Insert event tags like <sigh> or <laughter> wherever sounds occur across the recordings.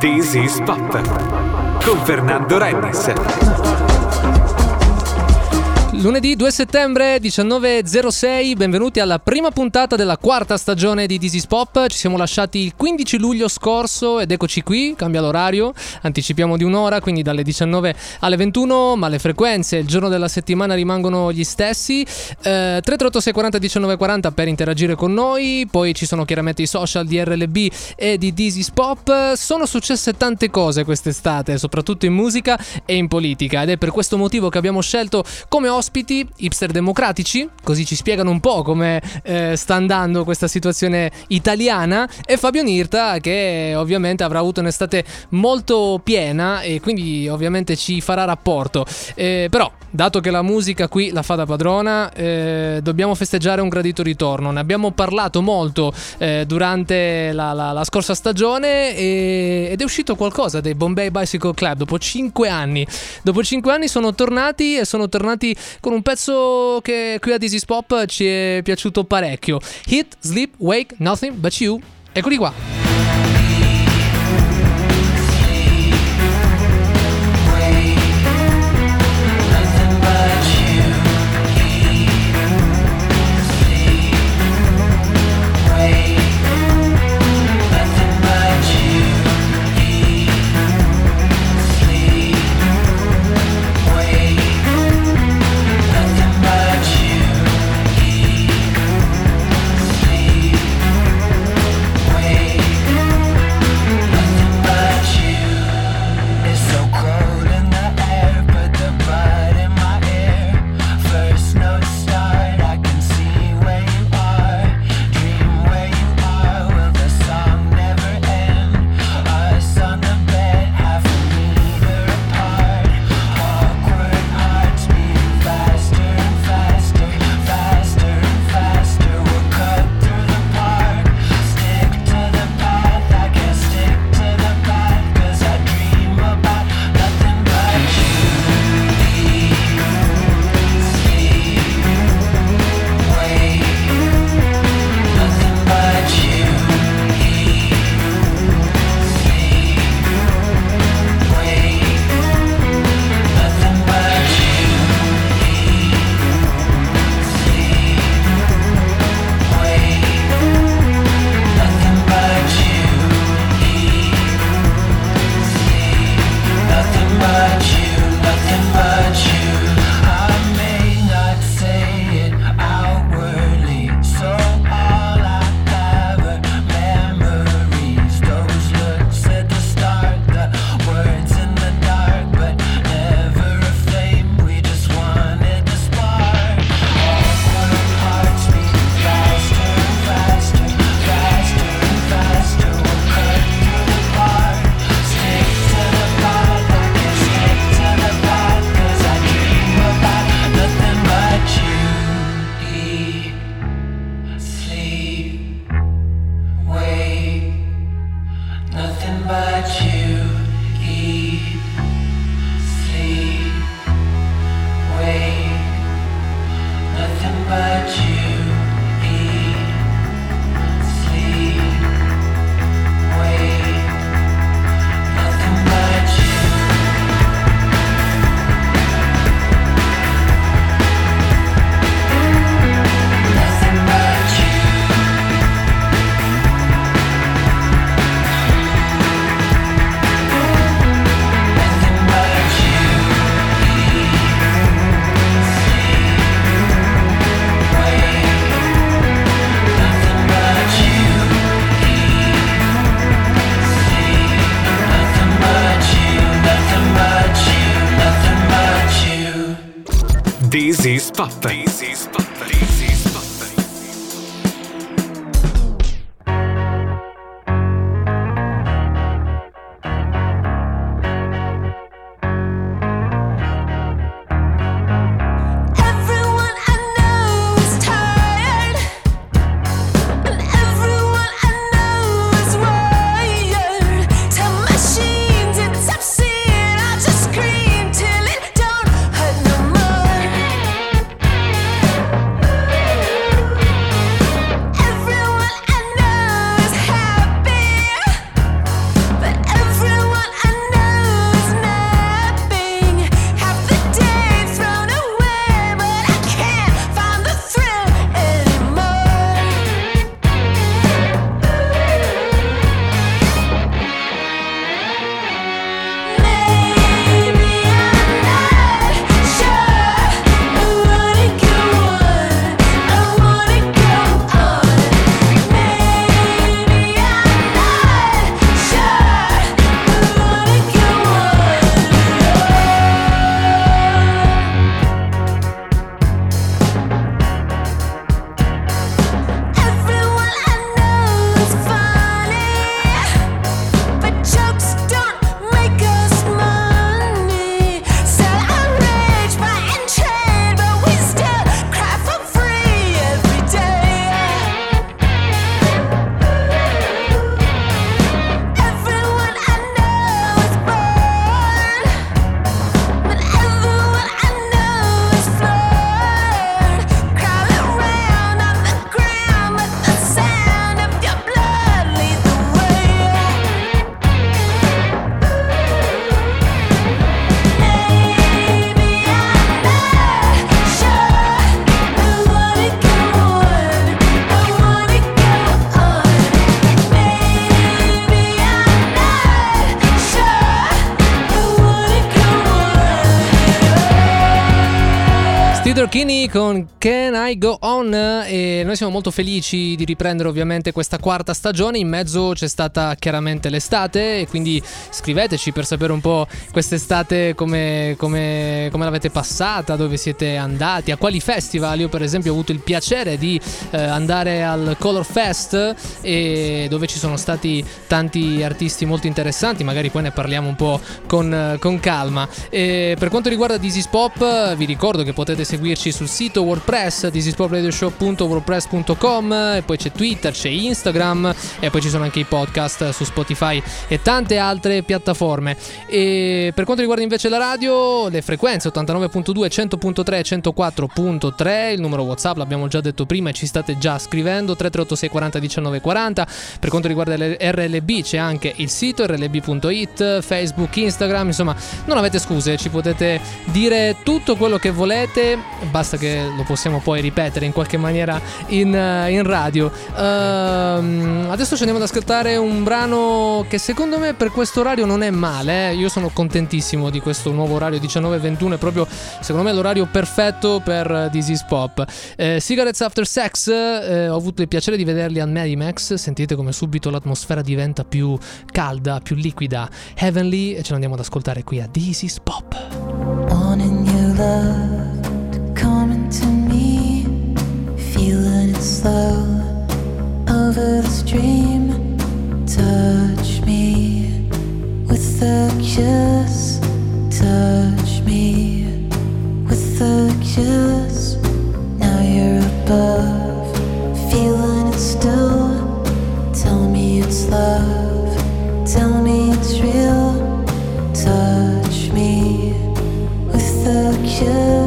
This is Pop con Fernando Rennes. Lunedì 2 settembre 19.06, benvenuti alla prima puntata della quarta stagione di This is Pop. Ci siamo lasciati il 15 luglio scorso ed eccoci qui, cambia l'orario, anticipiamo di un'ora, quindi dalle 19 alle 21, ma le frequenze, il giorno della settimana rimangono gli stessi. Eh, 338 640 1940 per interagire con noi, poi ci sono chiaramente i social di RLB e di This is Pop. Sono successe tante cose quest'estate, soprattutto in musica e in politica ed è per questo motivo che abbiamo scelto come ospite ospiti hipster democratici, così ci spiegano un po' come eh, sta andando questa situazione italiana, e Fabio Nirta che ovviamente avrà avuto un'estate molto piena e quindi ovviamente ci farà rapporto. Eh, però, dato che la musica qui la fa da padrona, eh, dobbiamo festeggiare un gradito ritorno. Ne abbiamo parlato molto eh, durante la, la, la, scorsa stagione e, ed è uscito qualcosa dei Bombay Bicycle Club dopo 5 anni. Dopo 5 anni sono tornati e sono tornati con un pezzo che qui a This Is Pop ci è piaciuto parecchio. Hit, Sleep, Wake, Nothing But You. Eccoli qua. Kinney con Can I Go On. E noi siamo molto felici di riprendere ovviamente questa quarta stagione, in mezzo c'è stata chiaramente l'estate e quindi scriveteci per sapere un po' quest'estate come, come, come l'avete passata, dove siete andati, a quali festival, io per esempio ho avuto il piacere di eh, andare al Color Fest e dove ci sono stati tanti artisti molto interessanti, magari poi ne parliamo un po' con, con calma. E per quanto riguarda Dizzy's Pop vi ricordo che potete seguire seguirci sul sito WordPress thisispopradioshow.wordpress.com e poi c'è Twitter, c'è Instagram e poi ci sono anche i podcast su Spotify e tante altre piattaforme. E per quanto riguarda invece la radio, le frequenze 89.2, 100.3, 104.3, il numero WhatsApp l'abbiamo già detto prima e ci state già scrivendo 3386 40 19 40. Per quanto riguarda l'RLB c'è anche il sito rlb.it, Facebook, Instagram, insomma, non avete scuse, ci potete dire tutto quello che volete basta che lo possiamo poi ripetere in qualche maniera in, uh, in radio. Uh, adesso ci andiamo ad ascoltare un brano che secondo me per questo orario non è male. Eh? Io sono contentissimo di questo nuovo orario 19-21, è proprio secondo me l'orario perfetto per This Is Pop. Eh, Cigarettes After Sex, eh, ho avuto il piacere di vederli a Medimax, sentite come subito l'atmosfera diventa più calda, più liquida, heavenly e ce l'andiamo ad ascoltare qui a Is Pop. On love. Coming to me, feeling it slow over the stream. Touch me with a kiss, touch me with a kiss. Now you're above, feeling it still. Tell me it's love, tell me it's real. Touch me with a kiss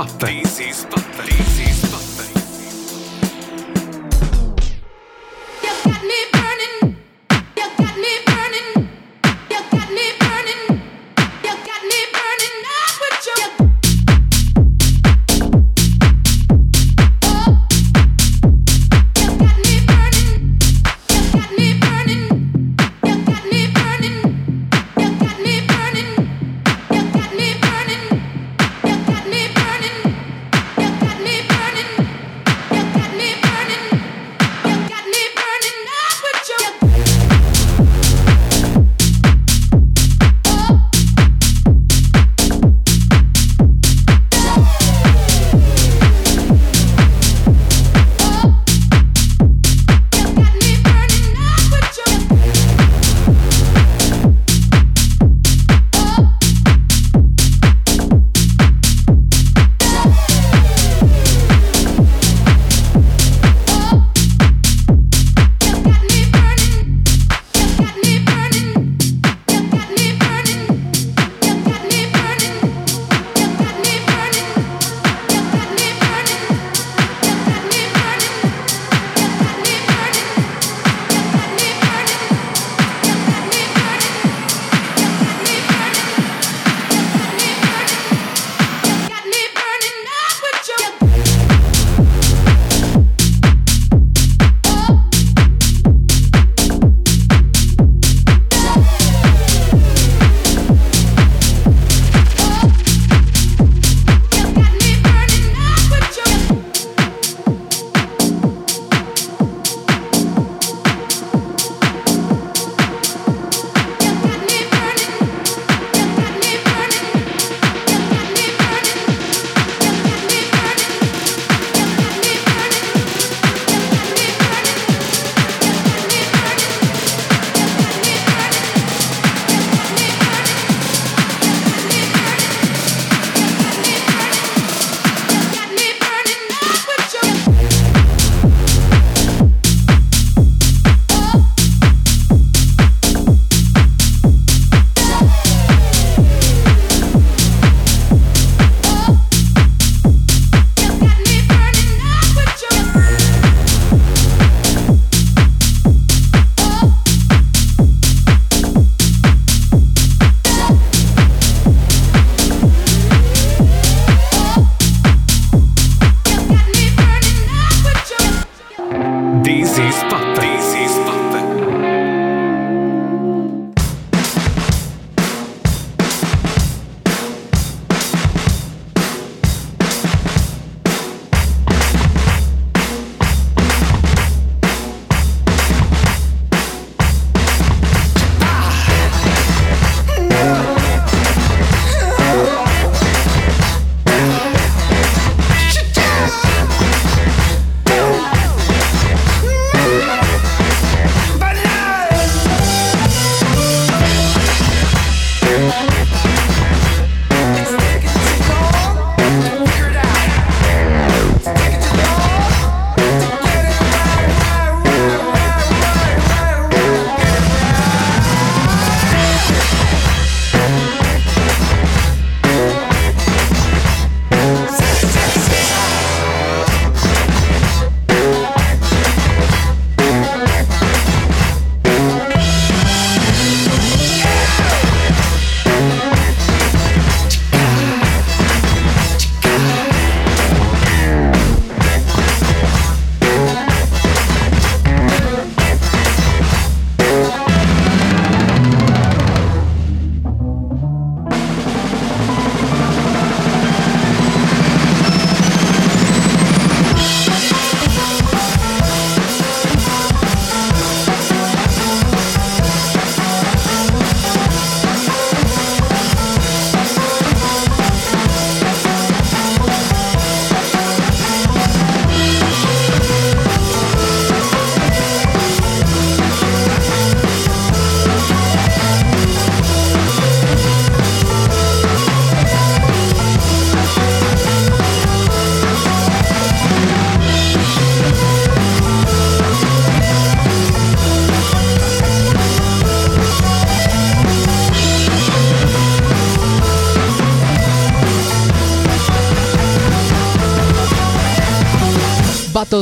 Pop.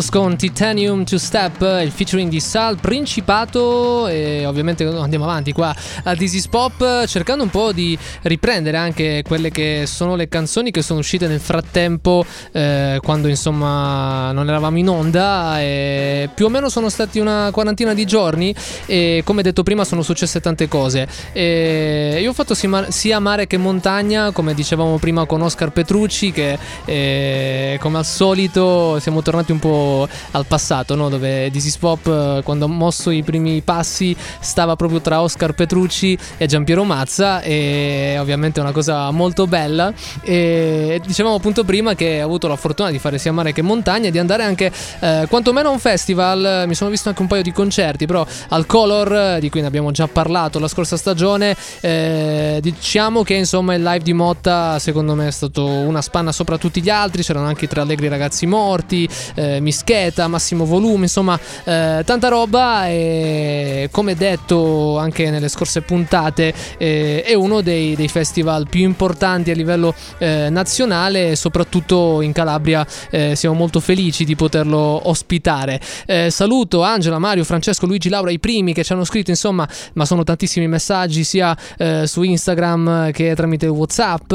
Battles con Titanium to Step, il featuring di Sal Principato. E ovviamente andiamo avanti qua a This Pop cercando un po' di riprendere anche quelle che sono le canzoni che sono uscite nel frattempo eh, quando insomma non eravamo in onda. E più o meno sono stati una quarantina di giorni e come detto prima sono successe tante cose. E io ho fatto sia mare che montagna come dicevamo prima con Oscar Petrucci che eh, come al solito siamo tornati un po' al passato, no? dove is Pop, eh, quando ha mosso i primi passi, stava proprio tra Oscar Petrucci e Giampiero Mazza, e ovviamente è una cosa molto bella. E dicevamo appunto prima che ho avuto la fortuna di fare sia mare che montagna e di andare anche, eh, quantomeno a un festival. Mi sono visto anche un paio di concerti, però al Color, di cui ne abbiamo già parlato la scorsa stagione, eh, diciamo che insomma il live di Motta, secondo me, è stato una spanna sopra tutti gli altri. C'erano anche i tre allegri ragazzi morti, eh, mischeta, massimo volume, insomma eh, tanta roba e come detto anche nelle scorse puntate eh, è uno dei, dei, festival più importanti a livello eh, nazionale soprattutto in Calabria eh, siamo molto felici di poterlo ospitare. Eh, saluto Angela, Mario, Francesco, Luigi, Laura, i primi che ci hanno scritto insomma ma sono tantissimi messaggi sia su Instagram che tramite Whatsapp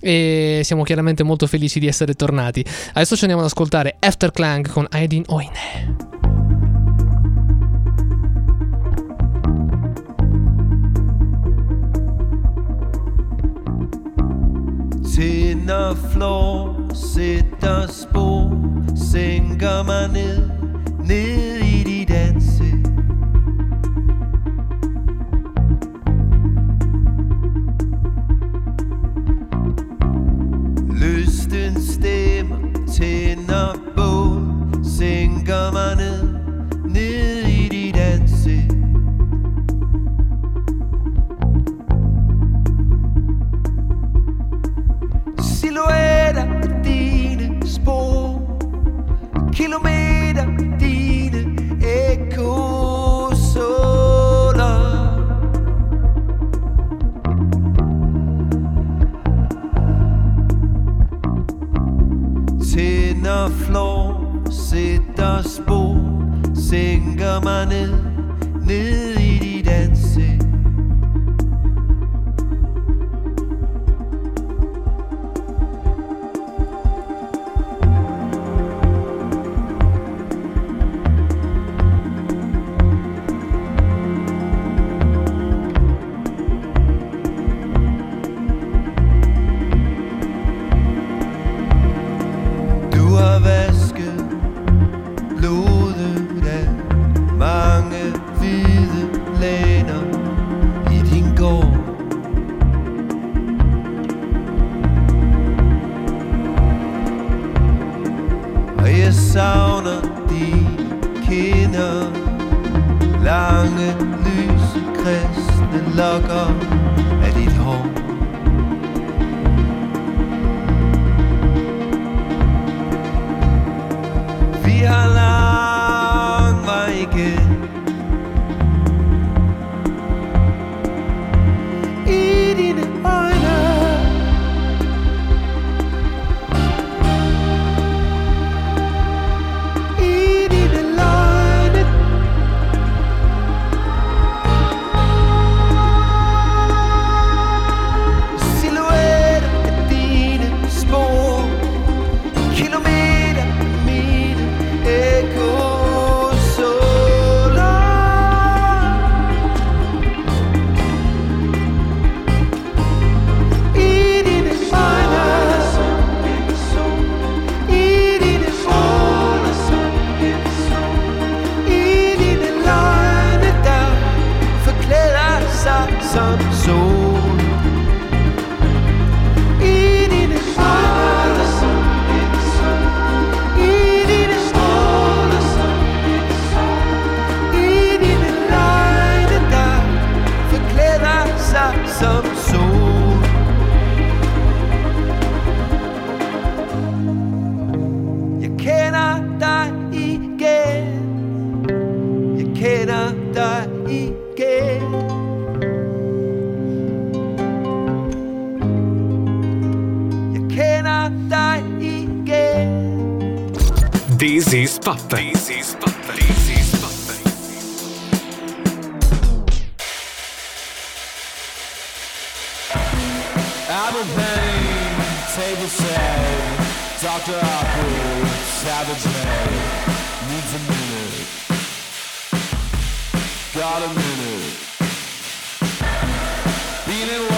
e siamo chiaramente molto felici di essere tornati. Adesso ci andiamo ad ascoltare After Clang con on Aydin Oyne. Tænder flår, sætter spor, sænker mig ned, ned i dit ansigt. Lysten stemmer, tænder sænker mig ned, ned spor Sænker mig ned, ned Got a minute. Being in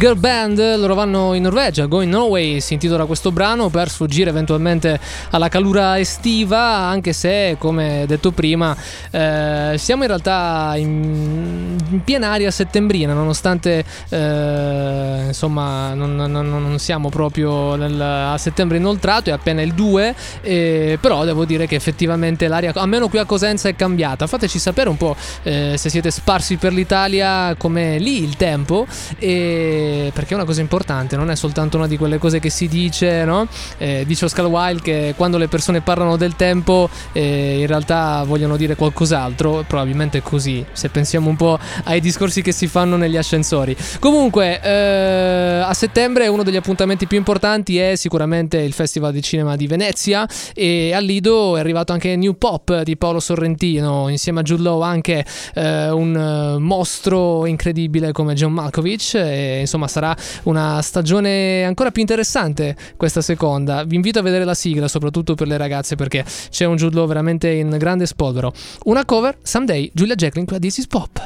Girl Band, loro vanno in Norvegia, Going Norway si intitola questo brano per sfuggire eventualmente alla calura estiva, anche se come detto prima eh, siamo in realtà in, in piena aria settembrina, nonostante eh, insomma non, non- non siamo proprio nel- a settembre inoltrato, è appena il 2, eh, però devo dire che effettivamente l'aria, almeno qui a Cosenza, è cambiata. Fateci sapere un po' eh, se siete sparsi per l'Italia, com'è lì il tempo, e- perché è una cosa importante, non è soltanto una di quelle cose che si dice, no? Eh, dice Oscar Wilde che quando le persone parlano del tempo eh, in realtà vogliono dire qualcos'altro, probabilmente è così, se pensiamo un po' ai discorsi che si fanno negli ascensori. Comunque, eh, a settembre uno degli appuntamenti più importanti è sicuramente il Festival di Cinema di Venezia e al Lido è arrivato anche New Pop di Paolo Sorrentino, insieme a Jude Law anche eh, un mostro incredibile come John Malkovich e insomma sarà una stagione ancora più interessante questa seconda. Vi invito a vedere la sigla, soprattutto per le ragazze, perché c'è un Jude Law veramente in grande spolvero. Una cover, Someday, Julia Jacqueline qua a This is Pop.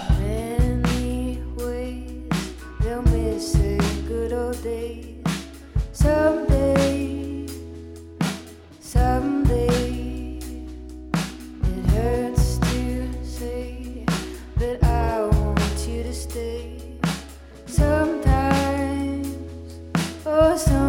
Many so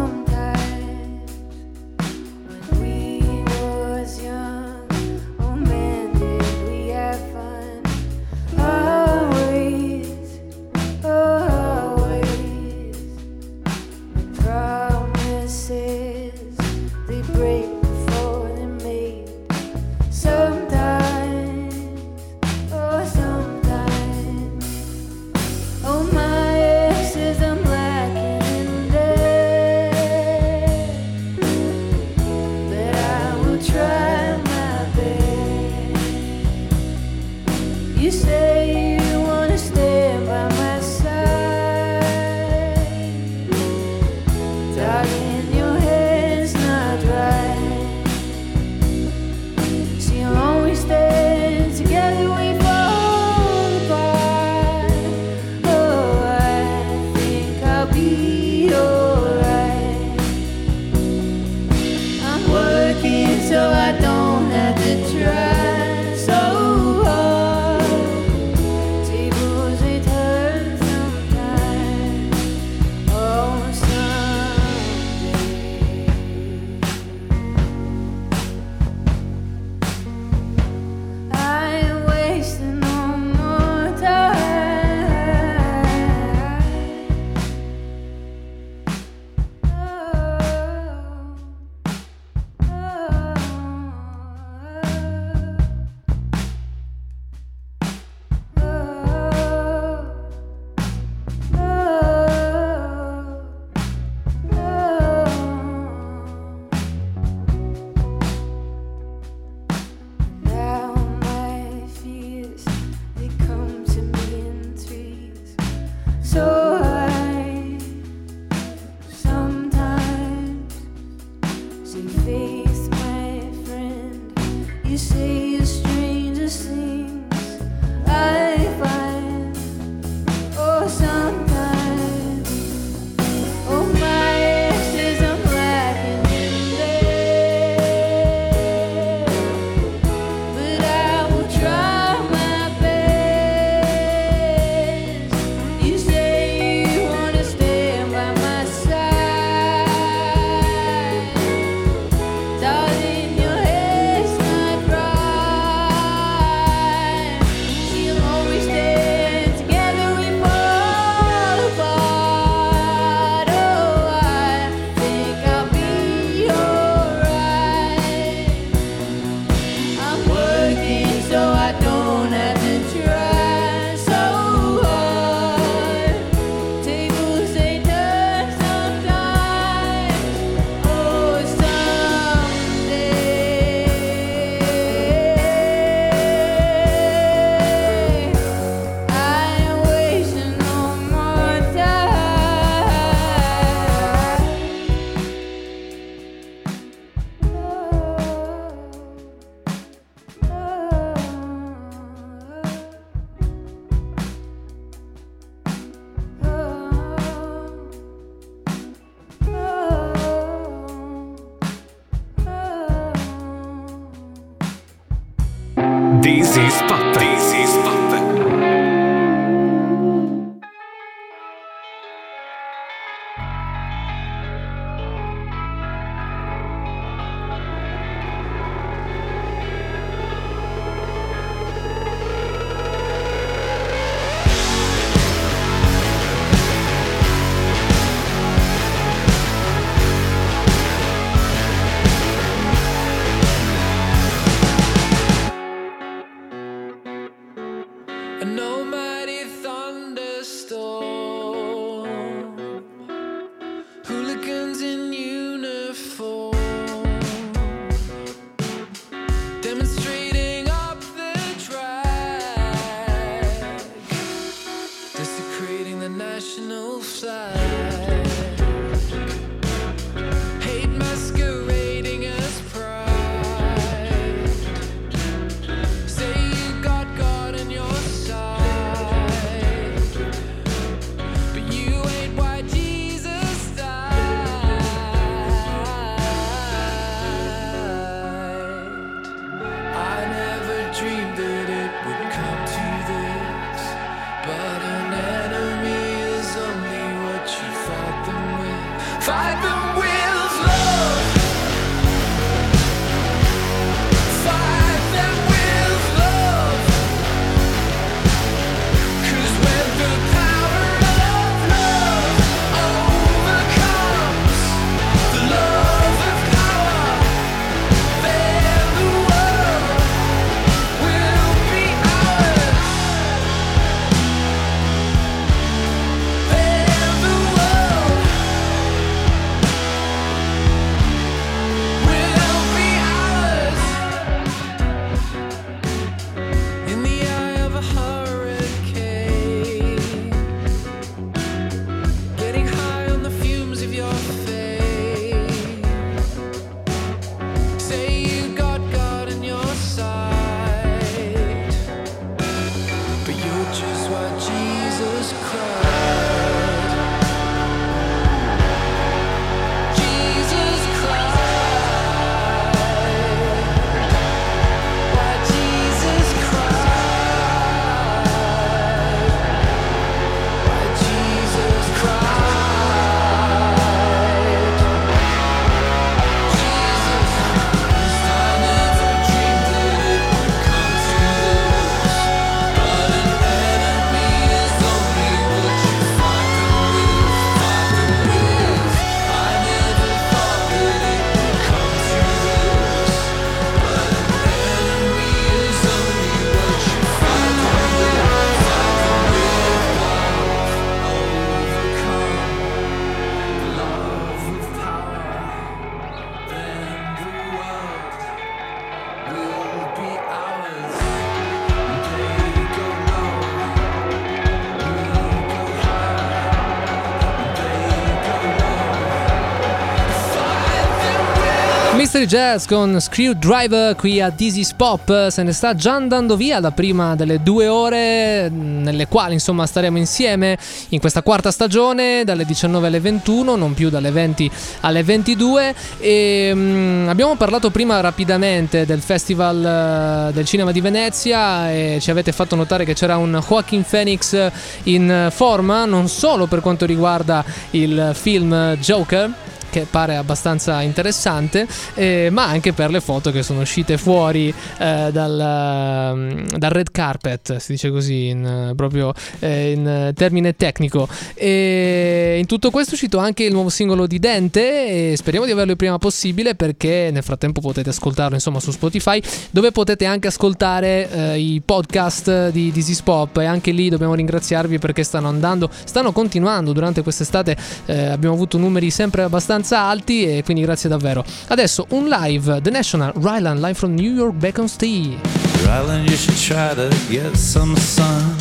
Mystery Jazz con Screwdriver qui a Dizzy's Pop. Se ne sta già andando via la prima delle due ore mh, nelle quali insomma staremo insieme in questa quarta stagione dalle 19 alle 21 non più dalle 20 alle 22 e mh, abbiamo parlato prima rapidamente del Festival eh, del Cinema di Venezia e ci avete fatto notare che c'era un Joaquin Phoenix in forma non solo per quanto riguarda il film Joker che pare abbastanza interessante, eh, ma anche per le foto che sono uscite fuori eh, dal, mm, dal red carpet, si dice così, in, eh, proprio eh, in termine tecnico. E in tutto questo è uscito anche il nuovo singolo di Dente e speriamo di averlo il prima possibile perché nel frattempo potete ascoltarlo insomma su Spotify dove potete anche ascoltare eh, i podcast di This Pop e anche lì dobbiamo ringraziarvi perché stanno andando, stanno continuando durante quest'estate, eh, abbiamo avuto numeri sempre abbastanza alti e quindi grazie davvero. Adesso un live, The National, Ryland, live from New York, Bacon Steve. Ryland, you should try to get some sun.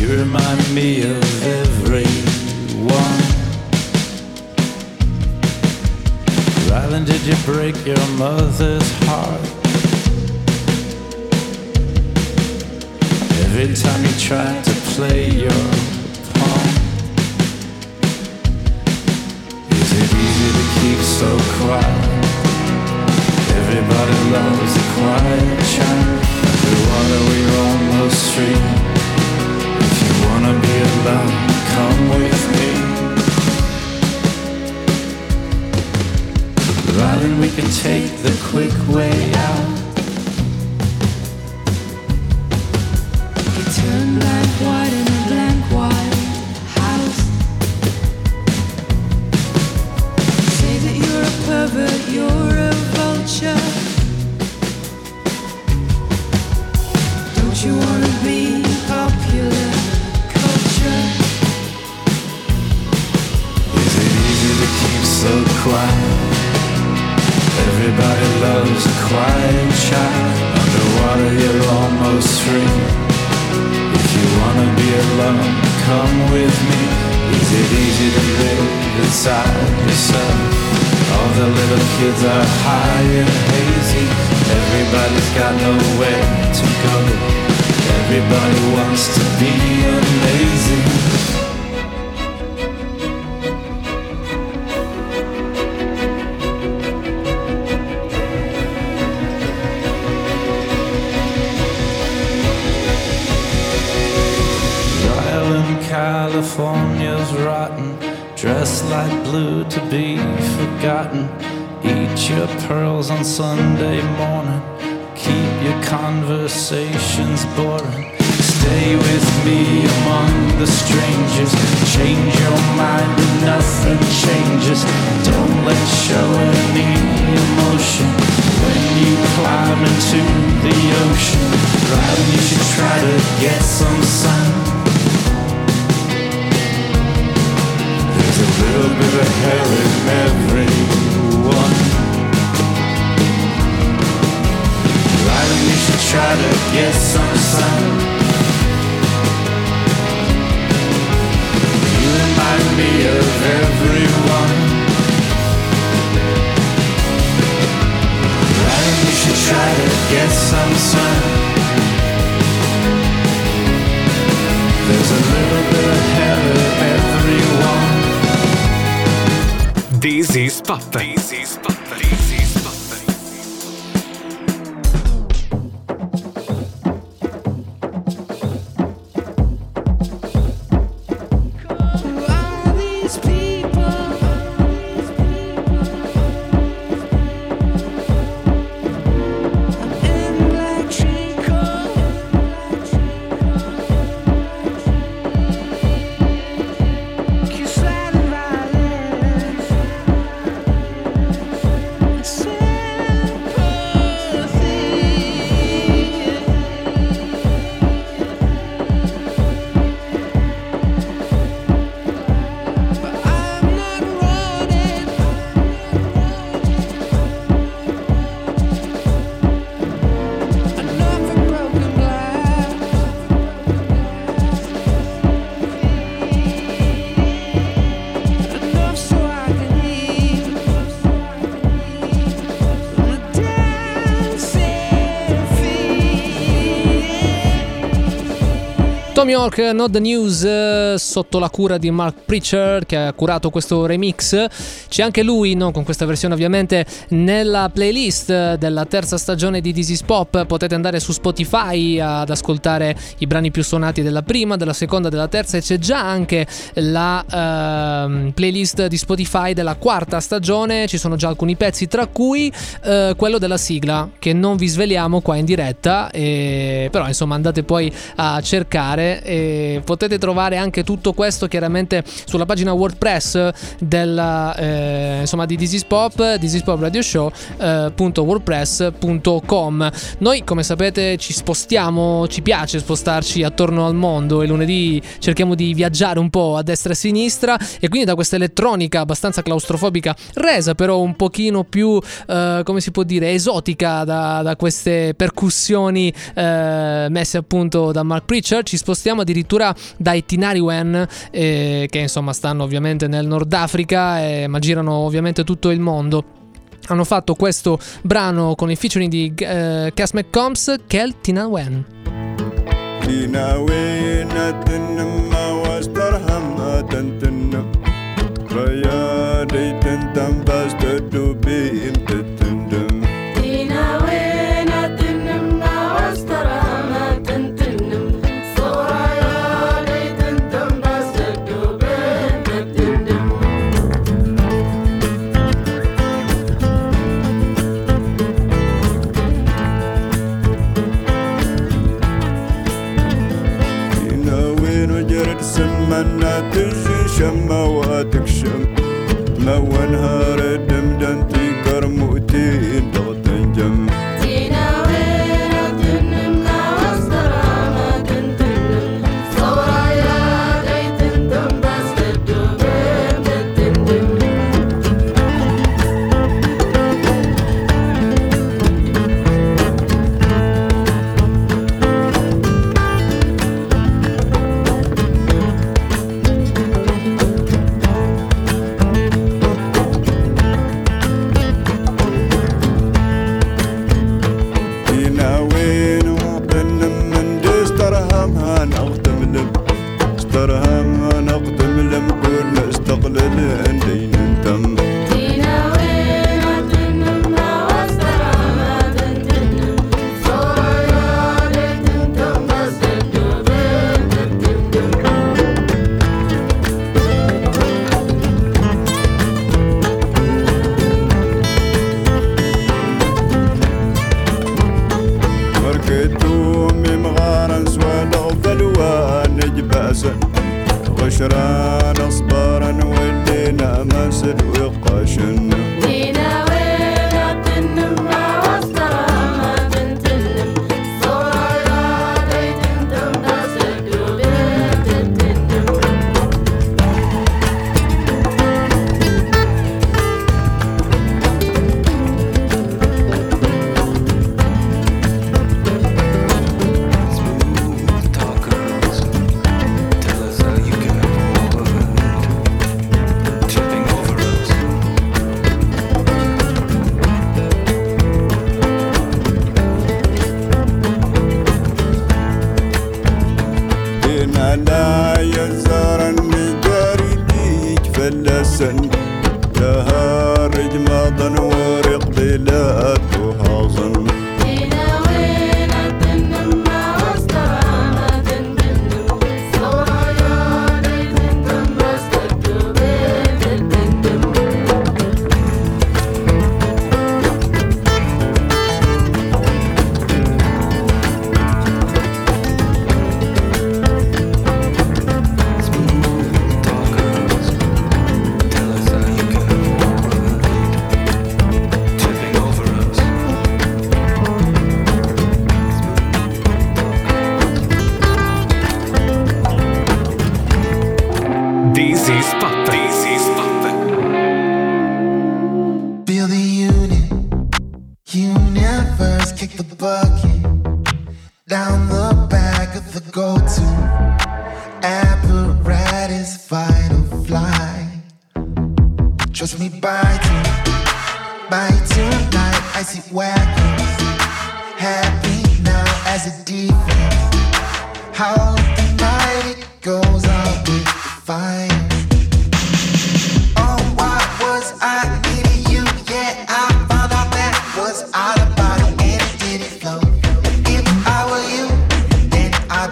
You remind me of everyone. Ryland, did you break your mother's heart? Every time you tried to play your keep so quiet? Everybody loves a quiet child. Underwater we're almost free. If you wanna be alone, come with me. Riding, we can take the quick way out. Quiet? Everybody loves a quiet child. Underwater, you're almost free. If you wanna be alone, come with me. Is it easy to live inside yourself? All the little kids are high and hazy. Everybody's got nowhere to go. Everybody wants to be amazing. Like blue to be forgotten. Eat your pearls on Sunday morning, keep your conversations boring. Stay with me among the strangers. Change your mind and nothing changes. Don't let show any emotion when you climb into the ocean. Right, you should try to get some sun. Little bit of hell in everyone. You should try to get some sun. You remind me of everyone. You should try to get some sun. There's a little bit of hell in everyone. This is Pop. Tom York, Not the News, eh, sotto la cura di Mark Preacher che ha curato questo remix. C'è anche lui, non con questa versione ovviamente, nella playlist della terza stagione di This Is Pop. Potete andare su Spotify ad ascoltare i brani più suonati della prima, della seconda, della terza e c'è già anche la ehm, playlist di Spotify della quarta stagione. Ci sono già alcuni pezzi, tra cui eh, quello della sigla che non vi sveliamo qua in diretta. e- però insomma andate poi a cercare e potete trovare anche tutto questo chiaramente sulla pagina WordPress della, eh, insomma, di This is Pop, This is Pop Radio Show eh, wordpress.com. Noi come sapete ci spostiamo, ci piace spostarci attorno al mondo e lunedì cerchiamo di viaggiare un po' a destra e a sinistra e quindi da questa elettronica abbastanza claustrofobica resa però un pochino più eh, come si può dire esotica da, da queste percussioni eh, messe appunto da Mark Preacher ci spostiamo addirittura dai Tinariwen eh, che insomma stanno ovviamente nel Nord Africa eh, ma girano ovviamente tutto il mondo hanno fatto questo brano con il featuring di eh, Cass McCombs che è il Tinawen تناوينا تنما واسترحم تنتن ريالي تنتم بس تكشم مواتك شم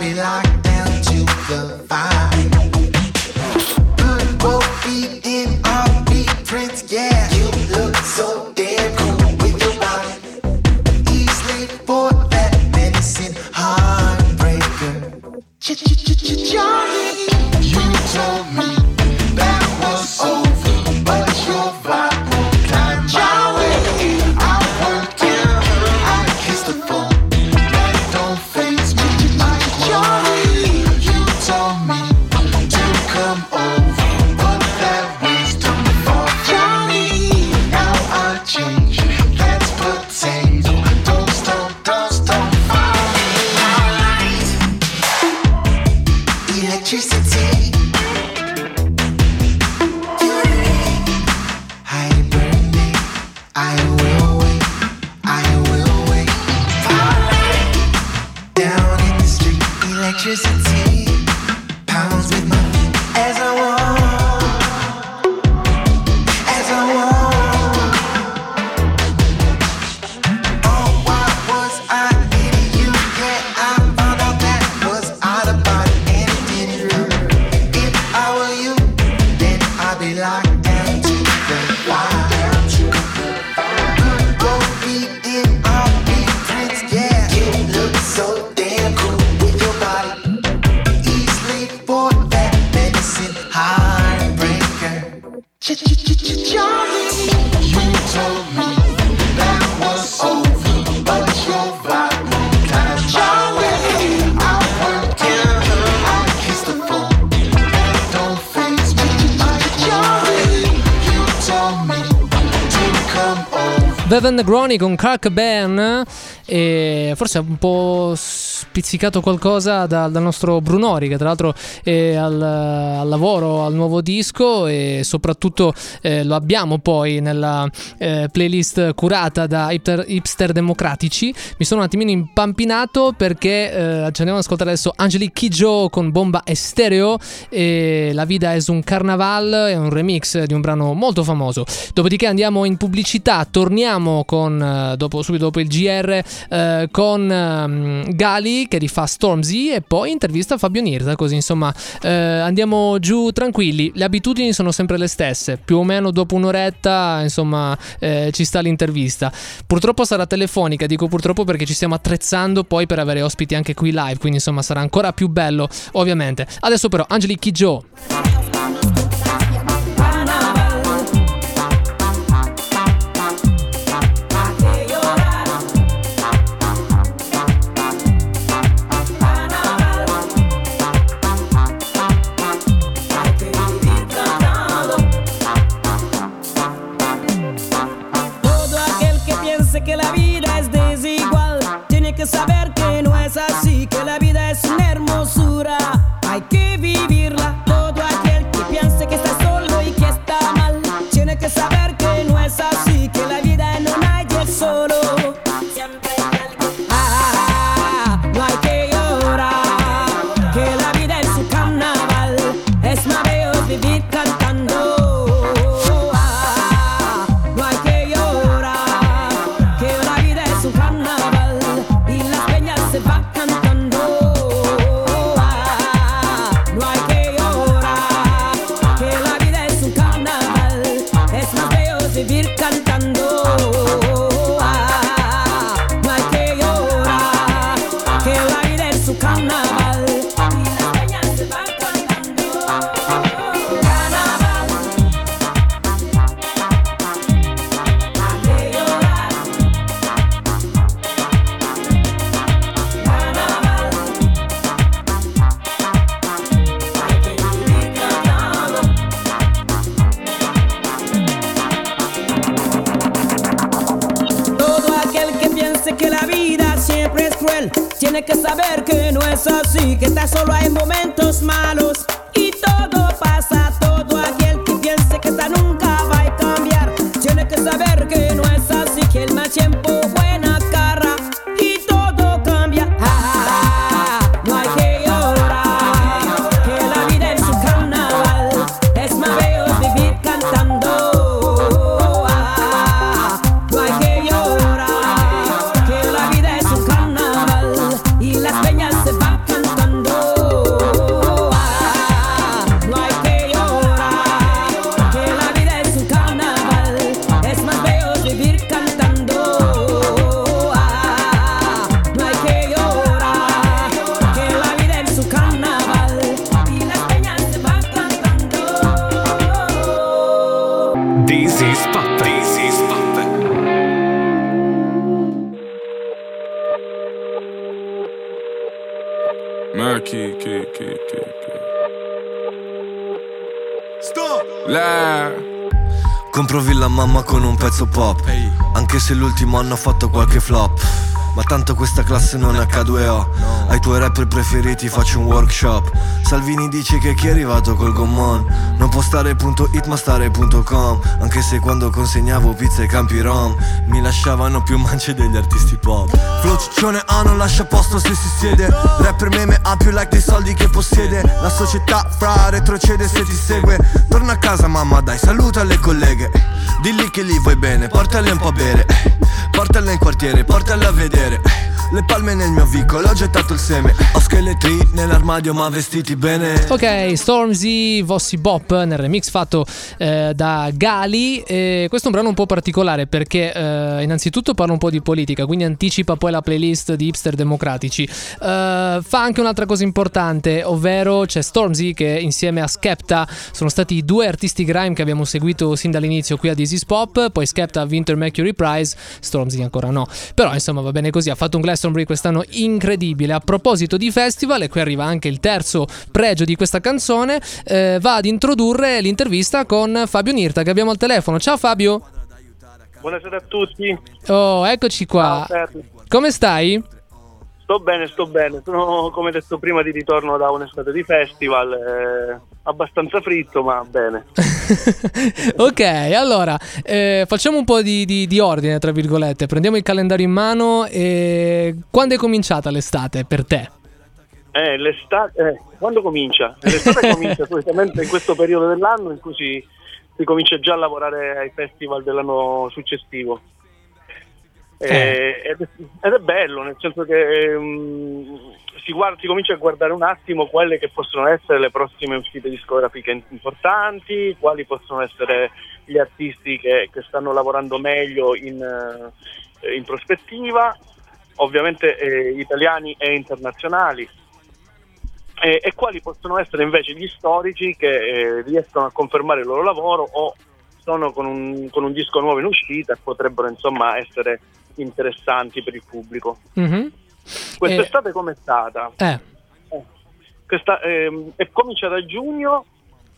be locked down to the fire. Huck Ben, eh, forse un po' pizzicato qualcosa da, dal nostro Brunori, che tra l'altro è al, al lavoro al nuovo disco e soprattutto eh, lo abbiamo poi nella eh, playlist curata da hipster, hipster, Democratici. Mi sono un attimino impampinato perché eh, ci andiamo ad ascoltare adesso Angelique Kijo con Bomba Estereo e La Vida es un Carnaval, è un remix di un brano molto famoso. Dopodiché andiamo in pubblicità, torniamo con, eh, dopo, subito dopo il GR eh, con um, Gali che rifà Stormzy e poi intervista Fabio Nirda, così insomma eh, andiamo giù tranquilli, le abitudini sono sempre le stesse, più o meno dopo un'oretta insomma eh, ci sta l'intervista. Purtroppo sarà telefonica, dico purtroppo perché ci stiamo attrezzando poi per avere ospiti anche qui live, quindi insomma sarà ancora più bello ovviamente. Adesso però Angelique Joe. sé que la vida se l'ultimo anno ha fatto qualche flop Ma tanto questa classe non è H2O Ai tuoi rapper preferiti faccio un workshop. Salvini dice che chi è arrivato col gommon? Non può stare punto .it ma stare punto .com. Anche se quando consegnavo pizza ai campi rom Mi lasciavano più mance degli artisti pop. Flow ciccione A non lascia posto se si siede. Rapper meme ha più like dei soldi che possiede. La società fra retrocede se ti segue. Torna a casa mamma dai saluta le colleghe. Dilli che lì vuoi bene portale un po' a bere Portale in quartiere portale a vedere Le palme nel mio vicolo ho gettato il seme Ho scheletri nell'armadio ma vestiti bene Ok, Stormzy, Vossi Bop nel remix fatto eh, da Gali. E questo è un brano un po' particolare perché eh, innanzitutto parla un po' di politica, quindi anticipa poi la playlist di hipster democratici. Eh, fa anche un'altra cosa importante, ovvero c'è Stormzy che insieme a Skepta sono stati i due artisti grime che abbiamo seguito sin dall'inizio qui a Is Pop, poi Skepta ha vinto il Mercury Prize, Stormzy ancora no. Però insomma va bene così, ha fatto un Glastonbury quest'anno incredibile. A proposito di festival, e qui arriva anche il terzo pregio di questa canzone, eh, va ad introdurre l'intervista con Fabio Nirta che abbiamo al telefono. Ciao Fabio. Buonasera a tutti. Oh, eccoci qua. Ciao. Come stai? Sto bene, sto bene. Sono, come detto prima, di ritorno da un'estate di festival. eh, abbastanza fritto, ma bene. <laughs> ok, allora eh, facciamo un po' di, di- di ordine, tra virgolette. Prendiamo il calendario in mano e quando è cominciata l'estate per te? Eh, l'estate, eh, quando comincia? L'estate <laughs> comincia solitamente in questo periodo dell'anno in cui si, si comincia già a lavorare ai festival dell'anno successivo. Eh, ed, è, ed è bello, nel senso che mm, si, guarda- si comincia a guardare un attimo quelle che possono essere le prossime uscite discografiche importanti, quali possono essere gli artisti che, che stanno lavorando meglio in, eh, in prospettiva, ovviamente eh, italiani e internazionali. E, e quali possono essere invece gli storici che eh, riescono a confermare il loro lavoro o sono con un, con un disco nuovo in uscita e potrebbero insomma essere interessanti per il pubblico. Mhm. Quest'estate com'è stata? Eh, Questa, ehm, è cominciata a giugno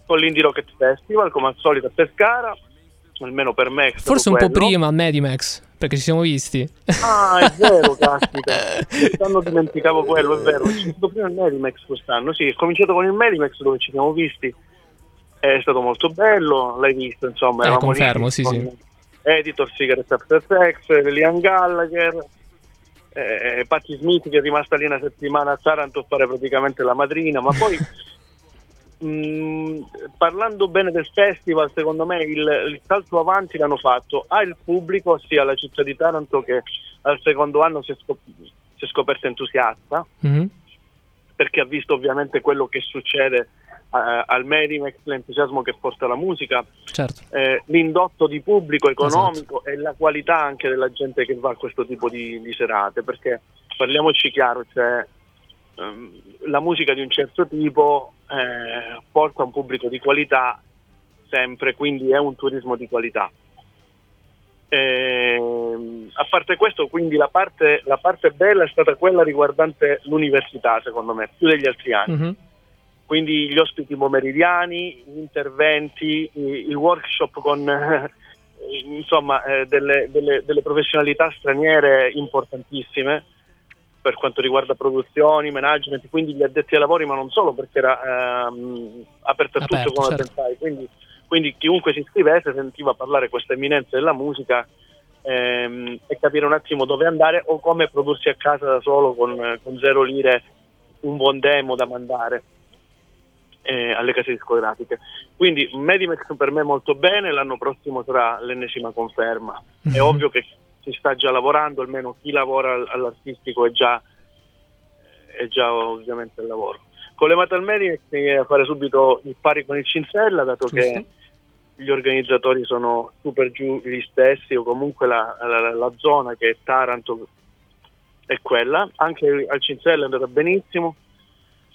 con l'Indie Rocket Festival, come al solito a Pescara, almeno per me. forse un po' quello. prima Medimax, perché ci siamo visti. Ah, è vero, caspita. <laughs> Quest'anno dimenticavo quello, è vero. È stato prima il Medimax quest'anno. Sì, è cominciato con il Medimax dove ci siamo visti. È stato molto bello, l'hai visto, insomma. Eh, eravamo lì confermo, sì, con sì. Editor, Cigarette After Sex, Liam Gallagher, eh, Patti Smith che è rimasta lì una settimana a Taranto a fare praticamente la madrina, ma poi <laughs> mh, parlando bene del festival, secondo me il, il salto avanti l'hanno fatto al pubblico, sia alla città di Taranto che al secondo anno si è, scop- si è scoperta entusiasta Mhm. perché ha visto ovviamente quello che succede eh, al Medimex, l'entusiasmo che porta la musica, Certo. eh, l'indotto di pubblico economico e la qualità anche della gente che va a questo tipo di, di serate, perché parliamoci chiaro, cioè, ehm, la musica di un certo tipo eh, porta un pubblico di qualità sempre, quindi è un turismo di qualità. Ehm, a parte questo, quindi la parte, la parte bella è stata quella riguardante l'università, secondo me, più degli altri anni Mhm. Quindi gli ospiti pomeridiani, gli interventi, i- il workshop con eh, insomma eh, delle, delle- delle professionalità straniere importantissime per quanto riguarda produzioni, management, quindi gli addetti ai lavori, ma non solo perché era ehm, aperto a tutto come certo. pensai, quindi, quindi chiunque si iscrivesse sentiva parlare questa eminenza della musica ehm, e capire un attimo dove andare o come prodursi a casa da solo con, con zero lire un buon demo da mandare eh, alle case discografiche. Quindi Medimax per me molto bene, l'anno prossimo sarà l'ennesima conferma. È ovvio che si sta già lavorando, almeno chi lavora all- all'artistico è già, è già ovviamente al lavoro. Con le Metal Medimax bisogna fare subito il pari con il Cinsella, dato che gli organizzatori sono super giù gli stessi o comunque la, la- la zona che è Taranto è quella. Anche al Cinsella è andata benissimo.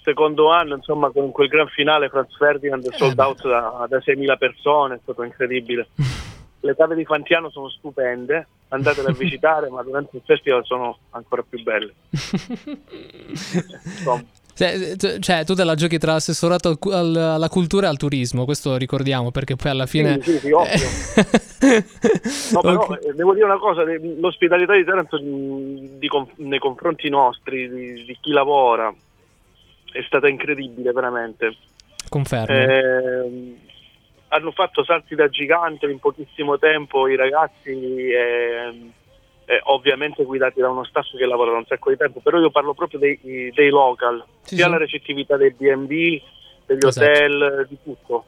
Secondo anno, insomma, con quel gran finale Franz Ferdinand è sold out da, da 6.000 persone, è stato incredibile. <laughs> le cave di Fantiano sono stupende, andatele a visitare, ma durante il festival sono ancora più belle. <laughs> Insomma, Cioè, tu te la giochi tra l'assessorato al alla cultura e al turismo, questo ricordiamo, perché poi alla fine... Sì, sì, sì, ovvio. <laughs> No, però Ok. eh, devo dire una cosa, l'ospitalità di Taranto di con- nei confronti nostri, di, di chi lavora, è stata incredibile veramente. Confermo. Ehm, hanno fatto salti da gigante in pochissimo tempo i ragazzi, ehm, eh, ovviamente guidati da uno staff che lavora da un sacco di tempo, però io parlo proprio dei, dei local, Sì, sia sì. la recettività dei B&B, degli Esatto. hotel, di tutto.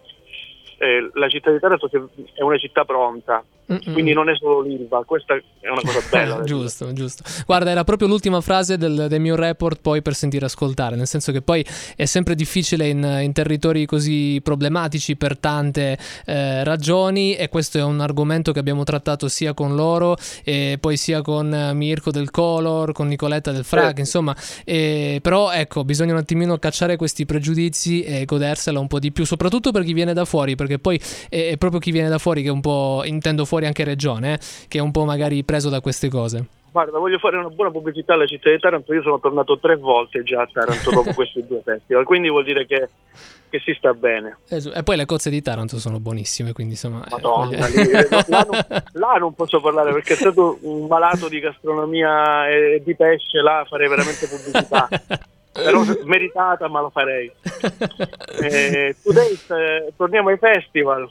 Eh, la città di Taranto è una città pronta, Mm-mm. quindi non è solo l'Ilva, questa è una cosa bella. <laughs> giusto, giusto. Guarda, era proprio l'ultima frase del, del mio report poi per sentire ascoltare, nel senso che poi è sempre difficile in, in territori così problematici per tante eh, ragioni e questo è un argomento che abbiamo trattato sia con loro e poi sia con eh, Mirko del Color, con Nicoletta del Frag, Certo. insomma, e- però ecco, bisogna un attimino cacciare questi pregiudizi e godersela un po' di più, soprattutto per chi viene da fuori, perché poi è, proprio chi viene da fuori che è un po', intendo fuori anche regione, eh, che è un po' magari preso da queste cose. Guarda, voglio fare una buona pubblicità alla città di Taranto. Io sono tornato tre volte già a Taranto dopo <laughs> questi due festival, quindi vuol dire che, che si sta bene. Es- E poi le cozze di Taranto sono buonissime, quindi insomma... eh, Madonna, voglio- lì, eh, no, là, non, <laughs> là non posso parlare perché è stato un malato di gastronomia e di pesce, là farei veramente pubblicità. <laughs> Però meritata, ma lo farei. <laughs> Eh, Today's, eh, torniamo ai festival.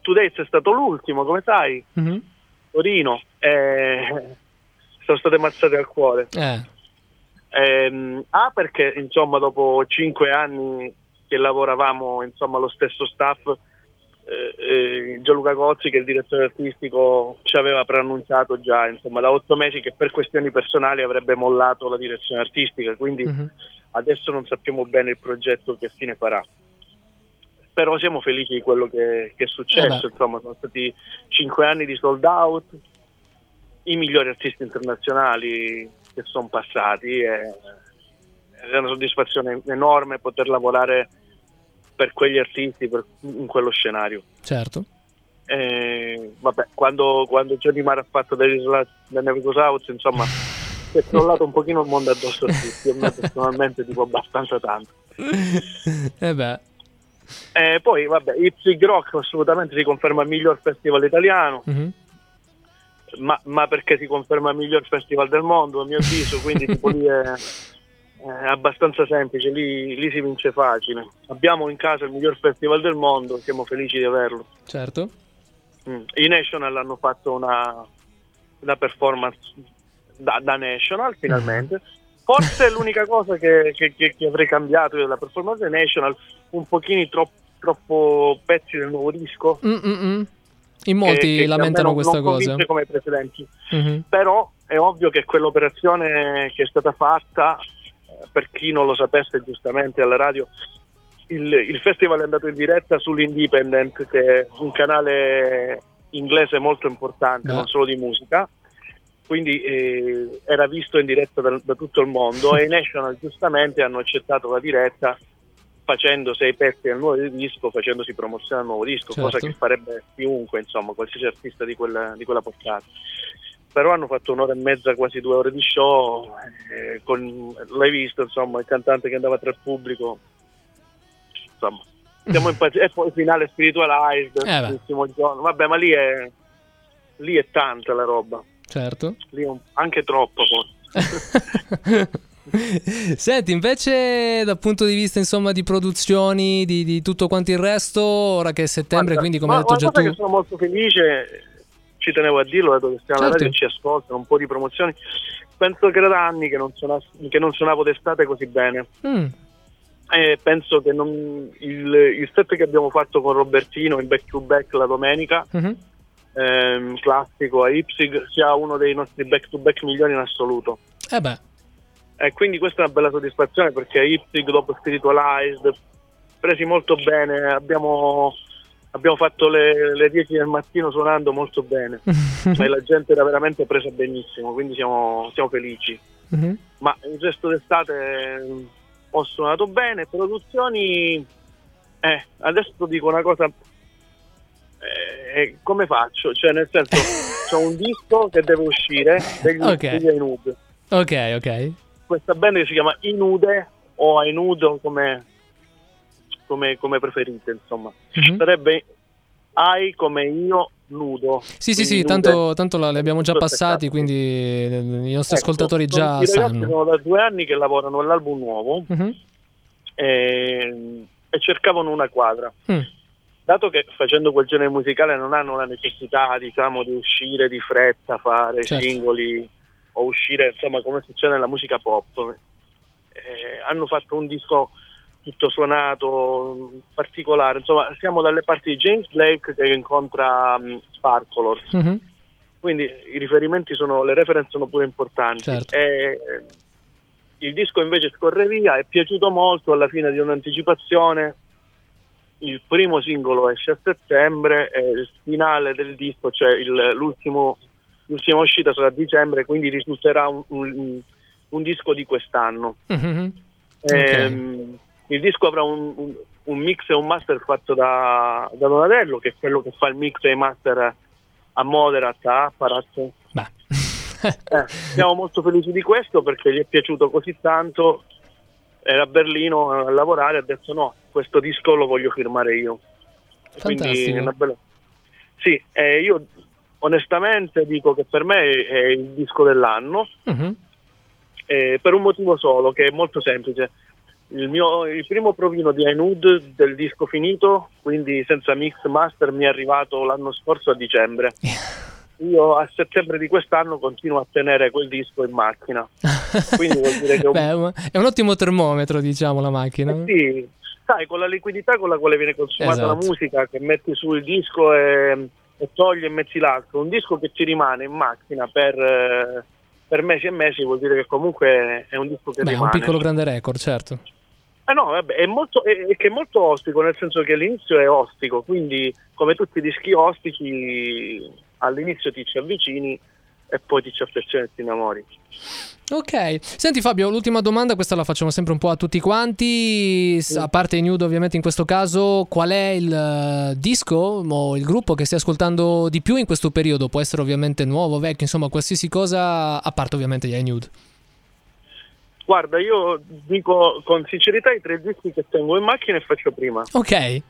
Today's è stato l'ultimo, come sai, Mhm. Torino. Eh, sono state mazzate al cuore. Eh, Ehm, ah, perché insomma dopo cinque anni che lavoravamo insomma lo stesso staff, eh, eh, Gianluca Cozzi, che è il direttore artistico, ci aveva preannunciato già insomma da otto mesi che per questioni personali avrebbe mollato la direzione artistica, quindi mhm. adesso non sappiamo bene il progetto che fine farà. Però siamo felici di quello che, che è successo, Eh insomma sono stati cinque anni di sold out, i migliori artisti internazionali che sono passati e è una soddisfazione enorme poter lavorare per quegli artisti per- in quello scenario. certo. E, vabbè, quando, quando Johnny Marr ha fatto dell'isola da Nevico South, insomma, si è crollato un pochino il mondo addosso a tutti, a me personalmente tipo abbastanza tanto. <laughs> E beh, E poi, vabbè, Ipsig Rock assolutamente si conferma il miglior festival italiano, mhm. ma, ma perché si conferma il miglior festival del mondo, a mio avviso, quindi tipo lì è, <laughs> è abbastanza semplice, lì, lì si vince facile. Abbiamo in casa il miglior festival del mondo, siamo felici di averlo. certo. Mm. I National hanno fatto una, una performance da, da National finalmente. Forse è l'unica cosa che, che- che- che avrei cambiato della performance dei National, un pochino troppo, troppo pezzi del nuovo disco. Mm, mm, mm. In molti che- lamentano questa cosa. come i precedenti. Mhm. Però è ovvio che quell'operazione che è stata fatta, per chi non lo sapesse giustamente alla radio, il, il festival è andato in diretta sull'Independent, che è un canale inglese molto importante, Ah. non solo di musica, quindi eh, era visto in diretta da, da tutto il mondo e i National giustamente hanno accettato la diretta facendo sei pezzi del nuovo disco, facendosi promozione al nuovo disco, Certo. cosa che farebbe chiunque, insomma, qualsiasi artista di quella, di quella portata. Però hanno fatto un'ora e mezza, quasi due ore di show, eh, con, l'hai visto, insomma, il cantante che andava tra il pubblico, insomma, siamo impazziti. <laughs> E poi finale spiritualized, Eh l'ultimo giorno, vabbè, ma lì è, lì è tanta la roba, Certo. lì un- anche troppo forse. <laughs> Senti, invece dal punto di vista insomma di produzioni, di, di tutto quanto il resto, ora che è settembre, Guarda, quindi come hai detto già tu... sono molto felice, ci tenevo a dirlo, dato che stiamo alla Certo. radio e ci ascoltano, un po' di promozioni. Penso che era da anni che non, suona- che non suonavo d'estate così bene. Mm, E penso che non- il, il set che abbiamo fatto con Robertino in back to back la domenica, mhm. ehm, classico a Ipsig, sia uno dei nostri back to back migliori in assoluto. Eh beh, E quindi questa è una bella soddisfazione perché Ipsig dopo Spiritualized, presi molto bene, abbiamo, abbiamo fatto le, le 10 del mattino suonando molto bene <laughs> e la gente era veramente presa benissimo, quindi siamo, siamo felici. Mhm. Ma il resto d'estate eh, ho suonato bene, produzioni... Eh, adesso dico una cosa eh, come faccio? Cioè, nel senso, <laughs> c'ho un disco che deve uscire degli, Ok. degli Ainud. Ok, ok. Questa band che si chiama Inude o Ainudo come, come, come preferite, insomma. Mhm. Sarebbe Ai come io nudo. Sì, sì, sì, tanto, tanto la- li abbiamo già passati, quindi eh, i nostri Ecco, ascoltatori già sanno. sono da due anni che lavorano all'album nuovo Mhm. e, e cercavano una quadra. Mm. Dato che facendo quel genere musicale non hanno la necessità, diciamo, di uscire di fretta, fare Certo. singoli o uscire, insomma, come succede nella musica pop, eh, hanno fatto un disco tutto suonato, particolare. Insomma, siamo dalle parti di James Blake che incontra um, Sparkolor. Mhm. Quindi i riferimenti sono, le reference sono pure importanti. Certo. E, eh, il disco invece scorre via, è piaciuto molto alla fine di un'anticipazione. Il primo singolo esce a settembre e il finale del disco, cioè il- l'ultimo, l'ultima uscita sarà a dicembre, quindi risulterà un, un- un disco di quest'anno. Mhm. Ehm, il disco avrà un, un- un mix e un master fatto da, da Donatello, che è quello che fa il mix e i master a Moderat, a Apparat. <laughs> Eh, siamo molto felici di questo perché gli è piaciuto così tanto. Era a Berlino a lavorare ha detto no, questo disco lo voglio firmare io. Quindi Fantastico. è una bella... Sì, eh, io onestamente dico che per me è il disco dell'anno Mhm. eh, per un motivo solo, che è molto semplice. Il, mio, il primo provino di iNude del disco finito, quindi senza mix master, mi è arrivato l'anno scorso a dicembre. Io a settembre di quest'anno continuo a tenere quel disco in macchina. Quindi vuol dire <laughs> che un- Beh, è un ottimo termometro, diciamo, la macchina. Eh sì, sai, con la liquidità con la quale viene consumata la Esatto. musica, che metti su il disco e, e togli e metti l'altro, un disco che ci rimane in macchina per, eh, per mesi e mesi vuol dire che comunque è un disco che Beh, è un rimane. piccolo grande record, certo. Eh no, vabbè, è, molto, è, è che è molto ostico, nel senso che l'inizio è ostico, quindi come tutti i dischi ostici all'inizio ti ci avvicini e poi ti ci affezioni e ti innamori. Ok, senti Fabio, l'ultima domanda, questa la facciamo sempre un po' a tutti quanti, S- a parte i nude ovviamente in questo caso, qual è il eh, disco o il gruppo che stai ascoltando di più in questo periodo? Può essere ovviamente nuovo, vecchio, insomma qualsiasi cosa, a parte ovviamente gli nude. Guarda, io dico con sincerità i tre dischi che tengo in macchina e faccio prima. Ok,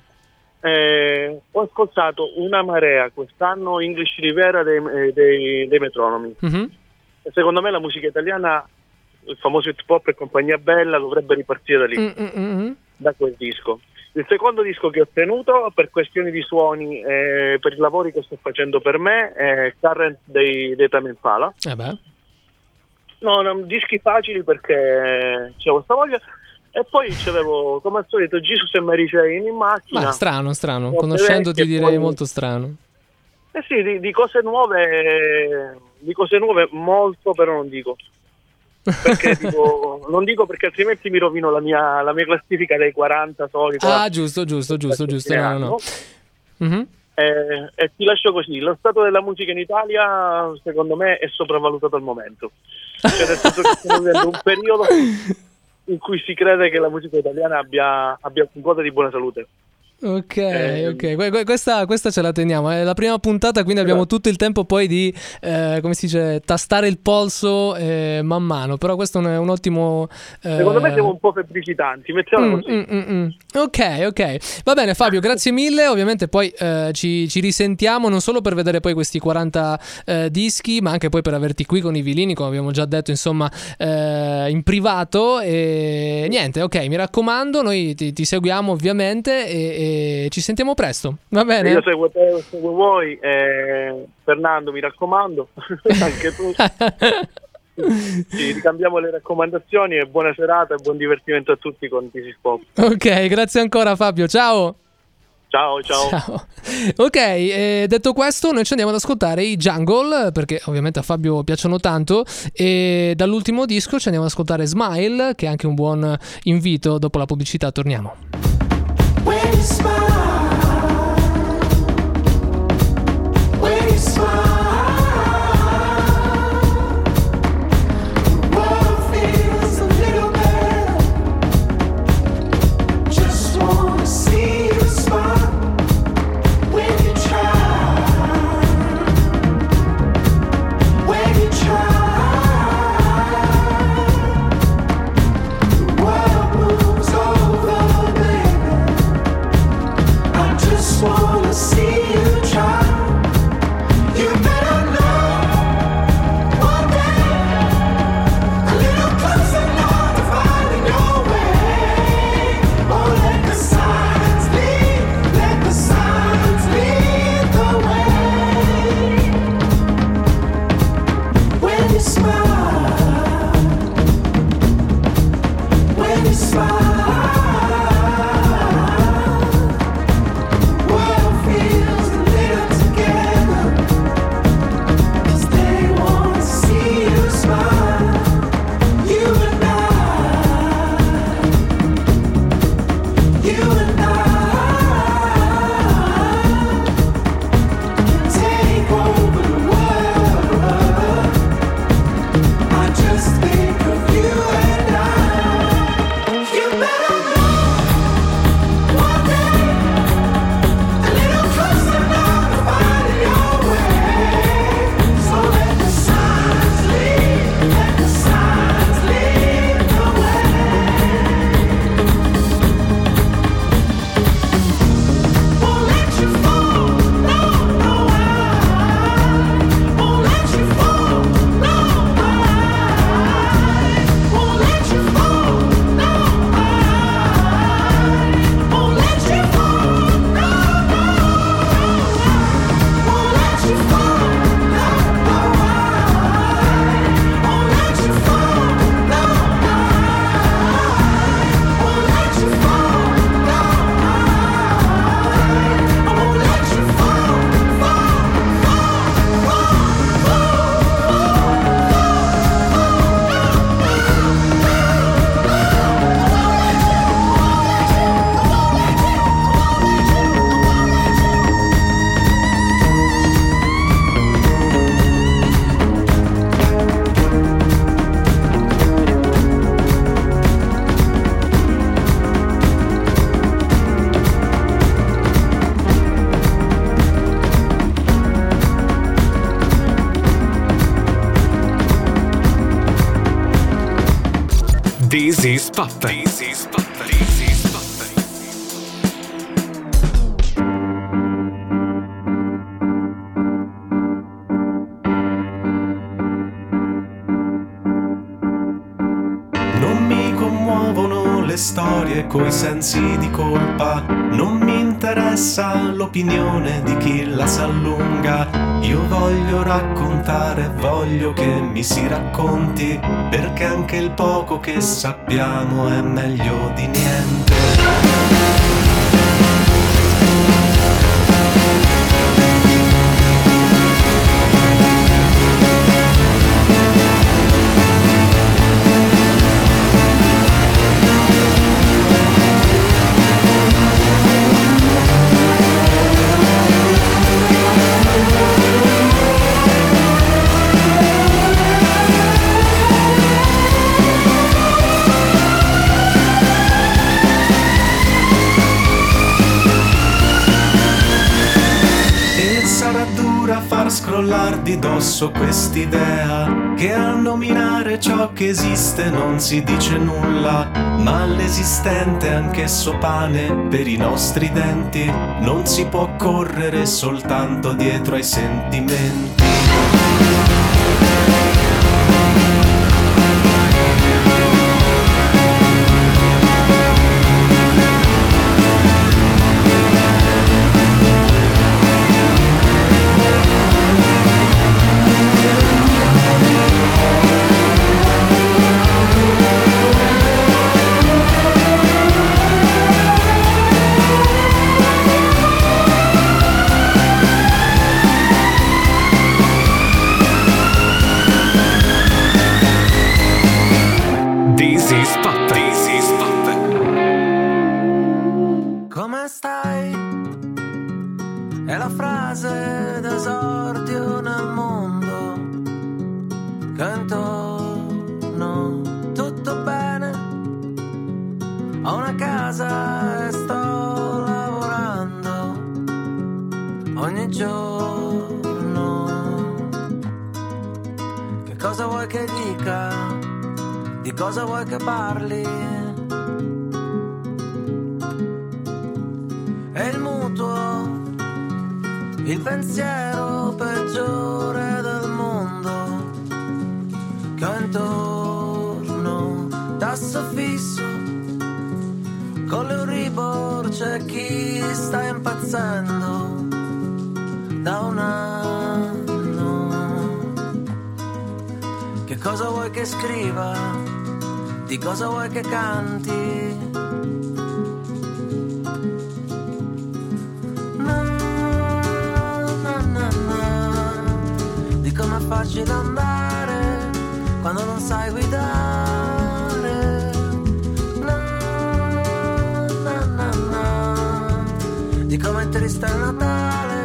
Eh, ho ascoltato una marea quest'anno English Rivera dei, eh, dei- dei metronomi. Mhm. E secondo me la musica italiana, il famoso hip hop e compagnia bella, dovrebbe ripartire da lì. Mm, mm, mm, mm. da quel disco. Il secondo disco che ho ottenuto per questioni di suoni e per i lavori che sto facendo per me è Current dei, dei Tame Impala. Eh beh. No, no, dischi facili perché c'è questa voglia. E poi c'avevo, come al solito, Jesus e Mary Jane in macchina. Ma strano, strano, conoscendoti direi poi- molto strano. Eh sì, di, di cose nuove, di cose nuove molto, però non dico. Perché <laughs> dico, non dico perché altrimenti mi rovino la mia, la mia classifica dei 40 solita. Ah, giusto, giusto, giusto, giusto, no, no, no. Mhm. Eh, e ti lascio così, lo stato della musica in Italia secondo me è sopravvalutato al momento, cioè nel senso che stiamo vivendo un periodo in cui si crede che la musica italiana abbia, abbia un quota di buona salute. Ok, Eh, ok, Que- que- questa, questa ce la teniamo. È la prima puntata, quindi abbiamo tutto il tempo poi di, eh, come si dice, tastare il polso eh, man mano. Però questo è un, ottimo... eh, Secondo me siamo un po' febbricitanti, mettiamola Mm, così. mm, mm, mm. Ok, ok. Va bene Fabio, grazie mille. Ovviamente poi eh, ci, ci risentiamo non solo per vedere poi questi 40 eh, dischi, ma anche poi per averti qui con i vilini, come abbiamo già detto, insomma, in privato. E niente, ok, mi raccomando, noi ti, ti seguiamo ovviamente e, e ci sentiamo presto. Va bene? Io seguo te, seguo voi, eh, Fernando mi raccomando, <laughs> anche tu. <laughs> Ci ricambiamo le raccomandazioni e buona serata e buon divertimento a tutti con is Pop. ok, grazie ancora Fabio, ciao. Ciao, ciao. Ciao. Ok, eh, detto questo, noi ci andiamo ad ascoltare i Jungle, perché ovviamente a Fabio piacciono tanto, e dall'ultimo disco ci andiamo ad ascoltare Smile, che è anche un buon invito. Dopo la pubblicità torniamo. When you smile, l'opinione di chi la s'allunga. Io voglio raccontare, voglio che mi si racconti, perché anche il poco che sappiamo è meglio di niente. Dosso quest'idea che a nominare ciò che esiste non si dice nulla, ma l'esistente anch'esso pane per i nostri denti non si può correre soltanto dietro ai sentimenti. Cosa vuoi che dica? Di cosa vuoi che parli? E il mutuo, il pensiero peggiore del mondo che ho intorno, tasso fisso, con l'Euribor c'è chi sta impazzendo da un cosa vuoi che scriva? Di cosa vuoi che canti? Na, na, na. Di com'è facile andare quando non sai guidare. Di com'è triste il Natale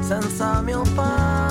senza mio padre.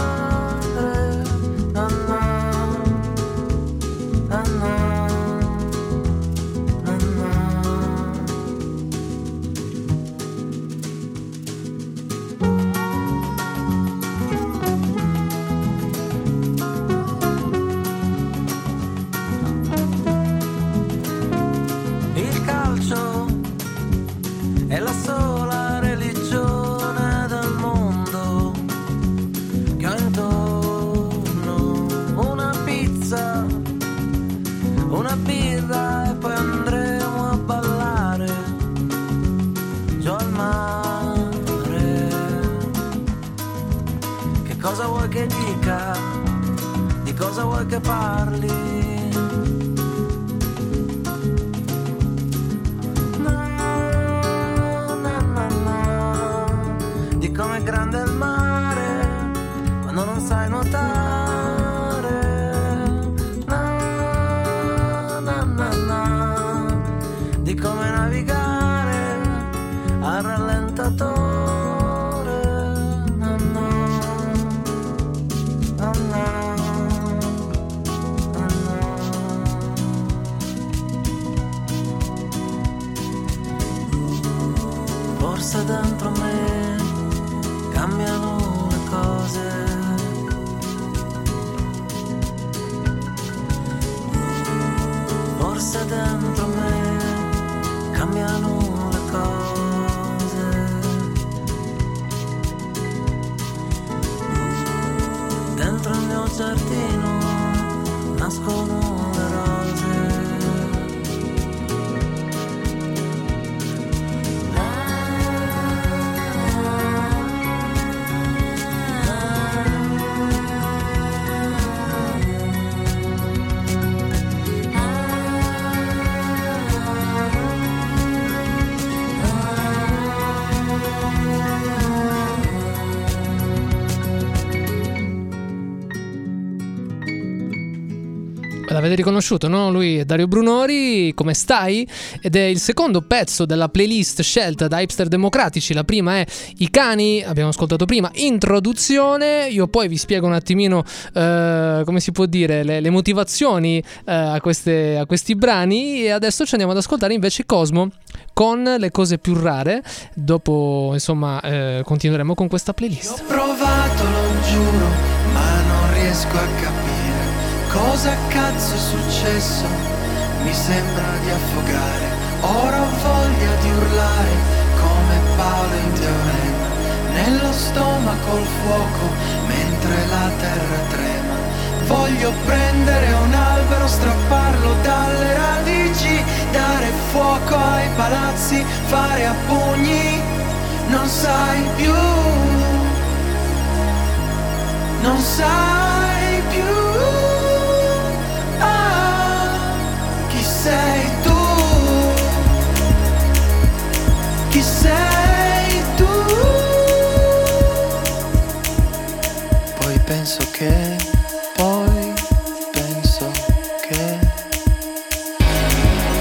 Cosa L'avete riconosciuto, no? Lui è Dario Brunori, come stai? Ed è il secondo pezzo della playlist scelta da hipster democratici. La prima è I cani, abbiamo ascoltato prima, introduzione. Io poi vi spiego un attimino, eh, come si può dire, le, le motivazioni eh, a, queste- a questi brani. E adesso ci andiamo ad ascoltare invece Cosmo con le cose più rare. Dopo, insomma, eh, continueremo con questa playlist. provato, lo giuro, ma non riesco a capire cosa cazzo è successo. Mi sembra di affogare, ora ho voglia di urlare come Paolo in teorema. Nello stomaco il fuoco mentre la terra trema. Voglio prendere un albero, strapparlo dalle radici, dare fuoco ai palazzi, fare a pugni. Non sai più non sai chi sei tu. Poi penso che, poi penso che,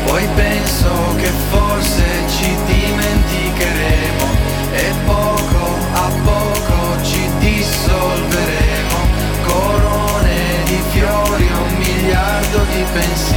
poi penso che forse ci dimenticheremo e poco a poco ci dissolveremo. Corone di fiori, un miliardo di pensieri,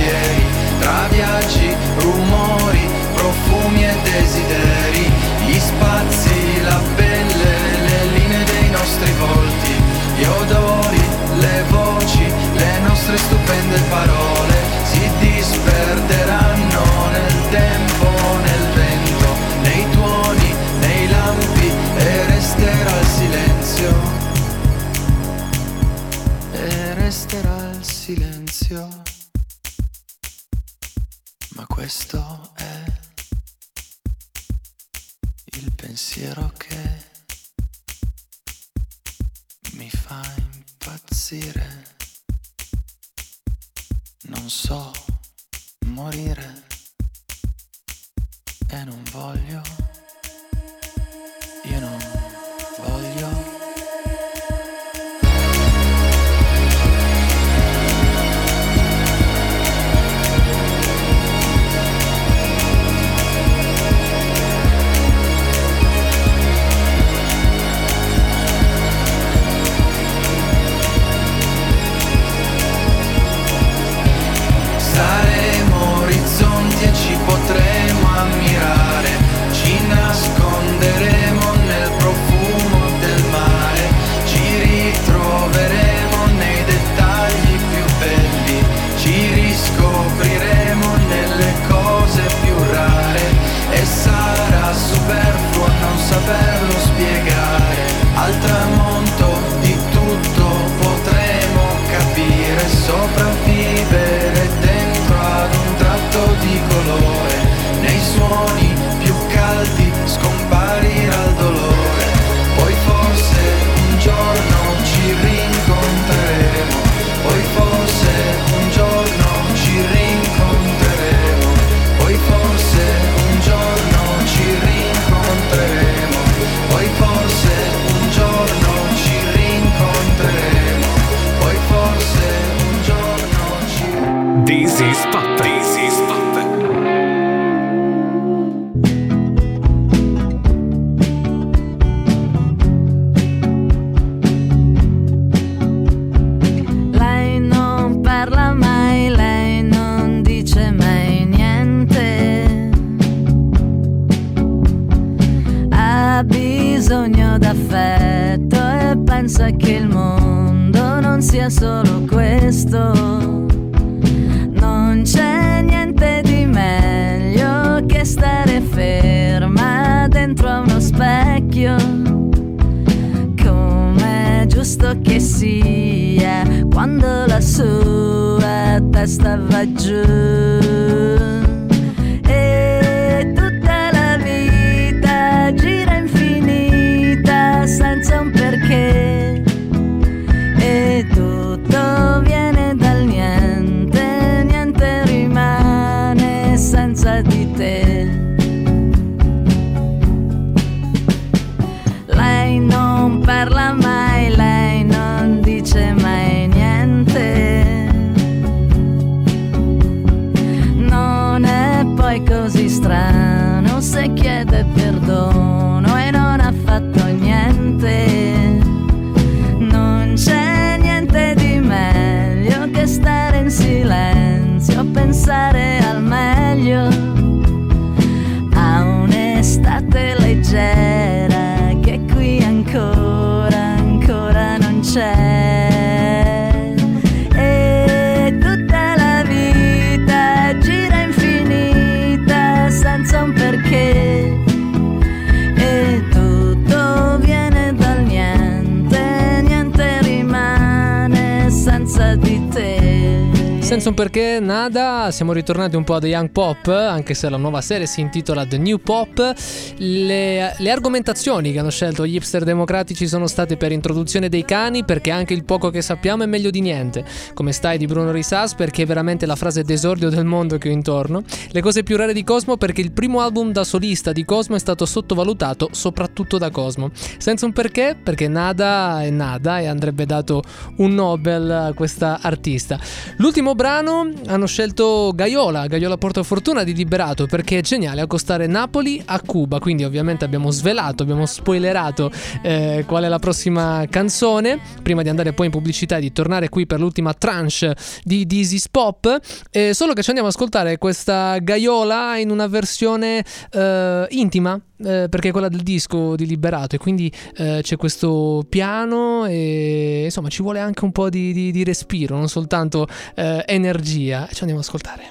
stupende parole si disperderanno nel tempo, nel vento, nei tuoni, nei lampi e resterà il silenzio. E resterà il silenzio. Ma questo è il pensiero che mi fa impazzire. Non so morire e non voglio. Io non siamo ritornati un po' ad Young Pop, anche se la nuova serie si intitola The New Pop. Le, le argomentazioni che hanno scelto gli hipster democratici sono state per introduzione dei cani, perché anche il poco che sappiamo è meglio di niente. Come stai di Bruno Risas, perché è veramente la frase d'esordio del mondo che ho intorno. Le cose più rare di Cosmo, perché il primo album da solista di Cosmo è stato sottovalutato, soprattutto da Cosmo. Senza un perché, perché nada è nada e andrebbe dato un Nobel a questa artista. L'ultimo brano hanno scelto Gaiola, Gaiola Portafortuna di Liberato perché è geniale accostare Napoli a Cuba, quindi ovviamente abbiamo svelato, abbiamo spoilerato eh, qual è la prossima canzone, prima di andare poi in pubblicità e di tornare qui per l'ultima tranche di Dizzy's Pop, eh, solo che ci andiamo ad ascoltare questa Gaiola in una versione eh, intima, eh, perché è quella del disco di Liberato e quindi eh, c'è questo piano e insomma ci vuole anche un po' di, di- di respiro, non soltanto eh, energia. Ci andiamo ad ascoltare.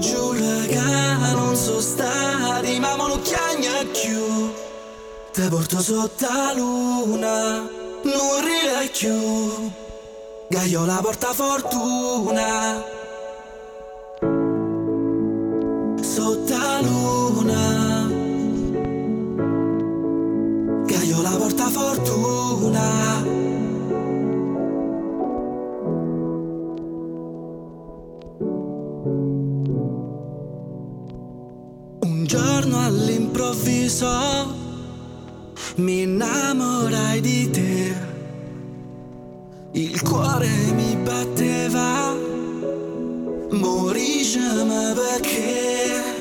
Giura che non so stati Ma non chiagna più Te porto sotto la luna, non ridere più. Gaiola porta fortuna. Sotto la luna. Gaiola porta fortuna. Giorno all'improvviso mi innamorai di te. Il cuore mi batteva, morisce perché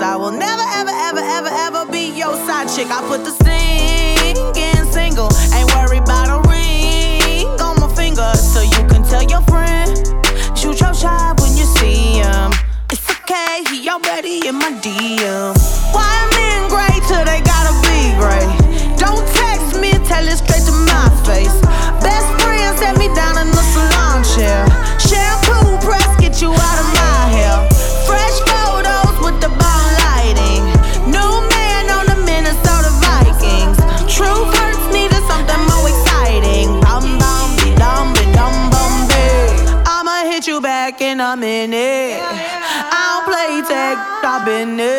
I will never, ever, ever, ever, ever be your side chick. I put the in minute. I don't play tag, I've been it.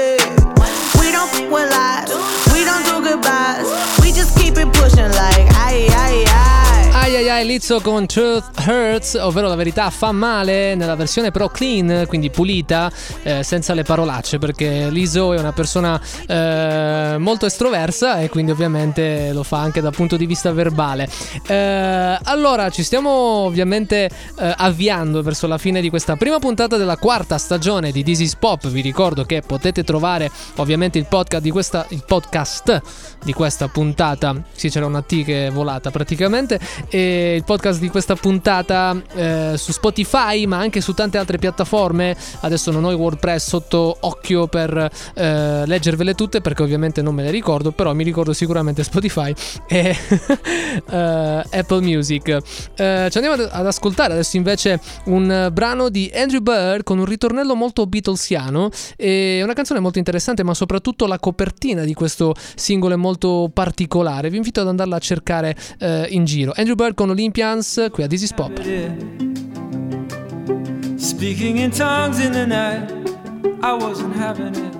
Lizzo con Truth Hurts, ovvero la verità fa male, nella versione però clean, quindi pulita, eh, senza le parolacce, perché Lizzo è una persona eh, molto estroversa e quindi ovviamente lo fa anche dal punto di vista verbale. Eh, allora, ci stiamo ovviamente eh, avviando verso la fine di questa prima puntata della quarta stagione di This is Pop. Vi ricordo che potete trovare ovviamente il podcast di questa, il podcast di questa puntata. Sì, c'era una T che è volata praticamente. E il podcast di questa puntata eh, su Spotify, ma anche su tante altre piattaforme. Adesso non ho il WordPress sotto occhio per eh, leggervele tutte, perché ovviamente non me le ricordo. Però mi ricordo sicuramente Spotify e <laughs> eh, Apple Music. Eh, ci andiamo ad, ascoltare adesso invece un brano di Andrew Bird con un ritornello molto Beatlesiano. E una canzone molto interessante, ma soprattutto la copertina di questo singolo è molto particolare. Vi invito ad andarla a cercare eh, in giro. Andrew Bird con Olympians qui a This is Pop. Speaking in tongues in the night, I wasn't having it.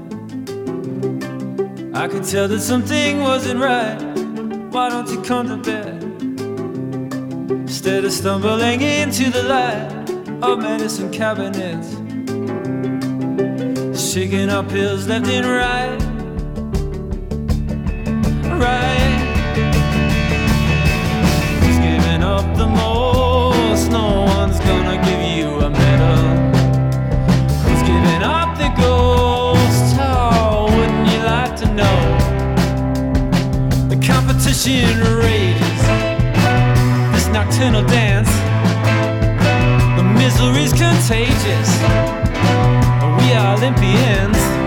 I could tell that something wasn't right. Why don't you come to bed? Instead of stumbling into the light of medicine cabinets, shaking up pills left and right. Right. Up the most? No one's gonna give you a medal. Who's giving up the ghost? Oh, wouldn't you like to know? The competition rages. This nocturnal dance. The misery's contagious. We are Olympians.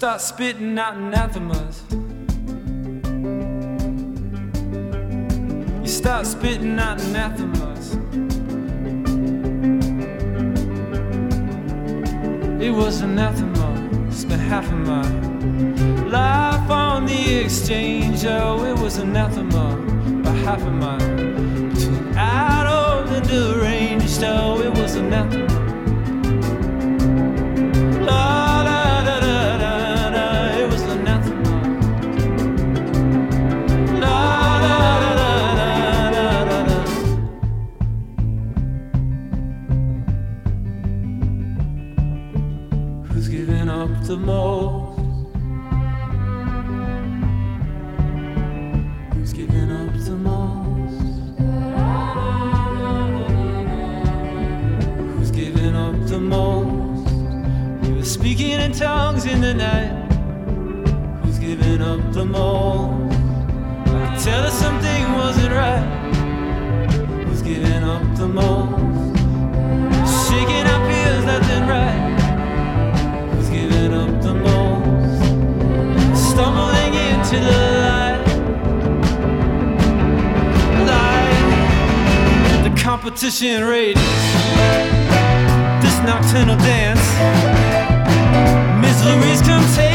Start spitting out anathemas. You start spitting out anathemas. It was anathema. Spent half of my life on the exchange. Oh, it was anathema. By half of my out of the deranged. Oh, it was anathema. The most? Shaking our fears left and right. Who's giving up the most? Stumbling into the light. Light. The competition rages. This nocturnal dance. Misery's contagious.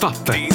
This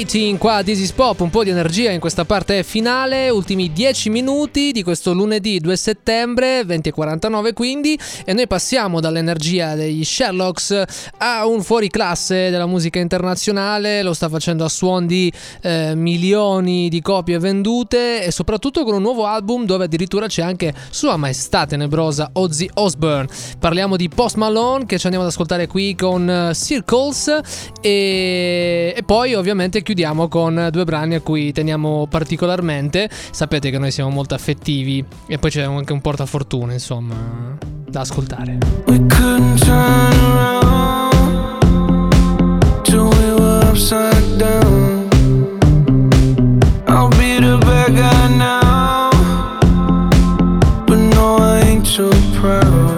Waiting qua a is Pop, un po' di energia in questa parte finale, ultimi 10 minuti di questo lunedì 2 settembre, 20.49 quindi, e noi passiamo dall'energia degli Sherlocks a un fuoriclasse della musica internazionale, lo sta facendo a suon di eh, milioni di copie vendute e soprattutto con un nuovo album dove addirittura c'è anche Sua Maestà Tenebrosa Ozzy Osbourne. Parliamo di Post Malone che ci andiamo ad ascoltare qui con eh, Circles e, e poi ovviamente chiudiamo con due brani a cui teniamo particolarmente. Sapete che noi siamo molto affettivi e poi c'è anche un portafortuna, insomma, da ascoltare. couldn't turn around till we were upside down. I'll be the bad guy now, but no, I ain't too proud.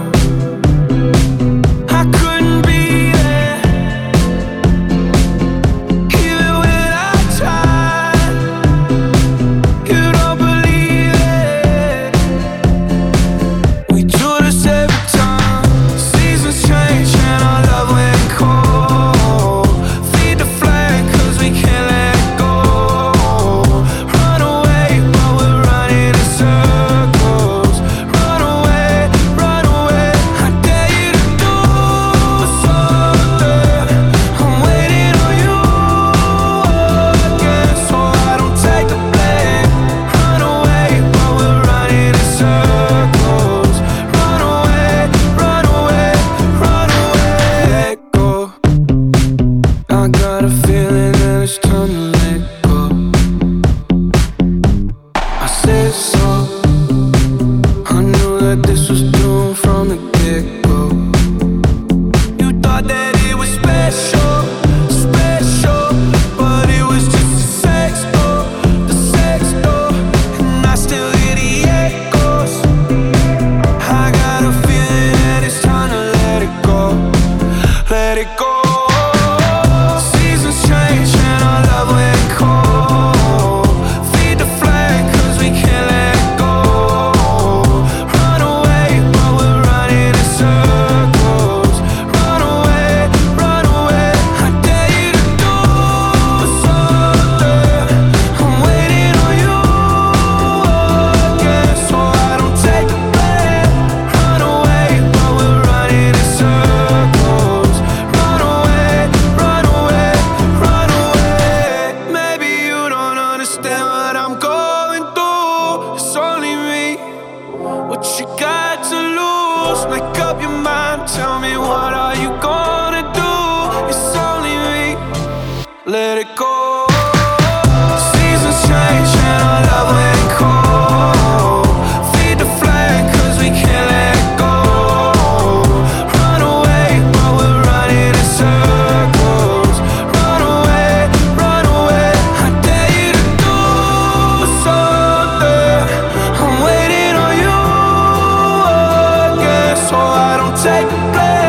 take a place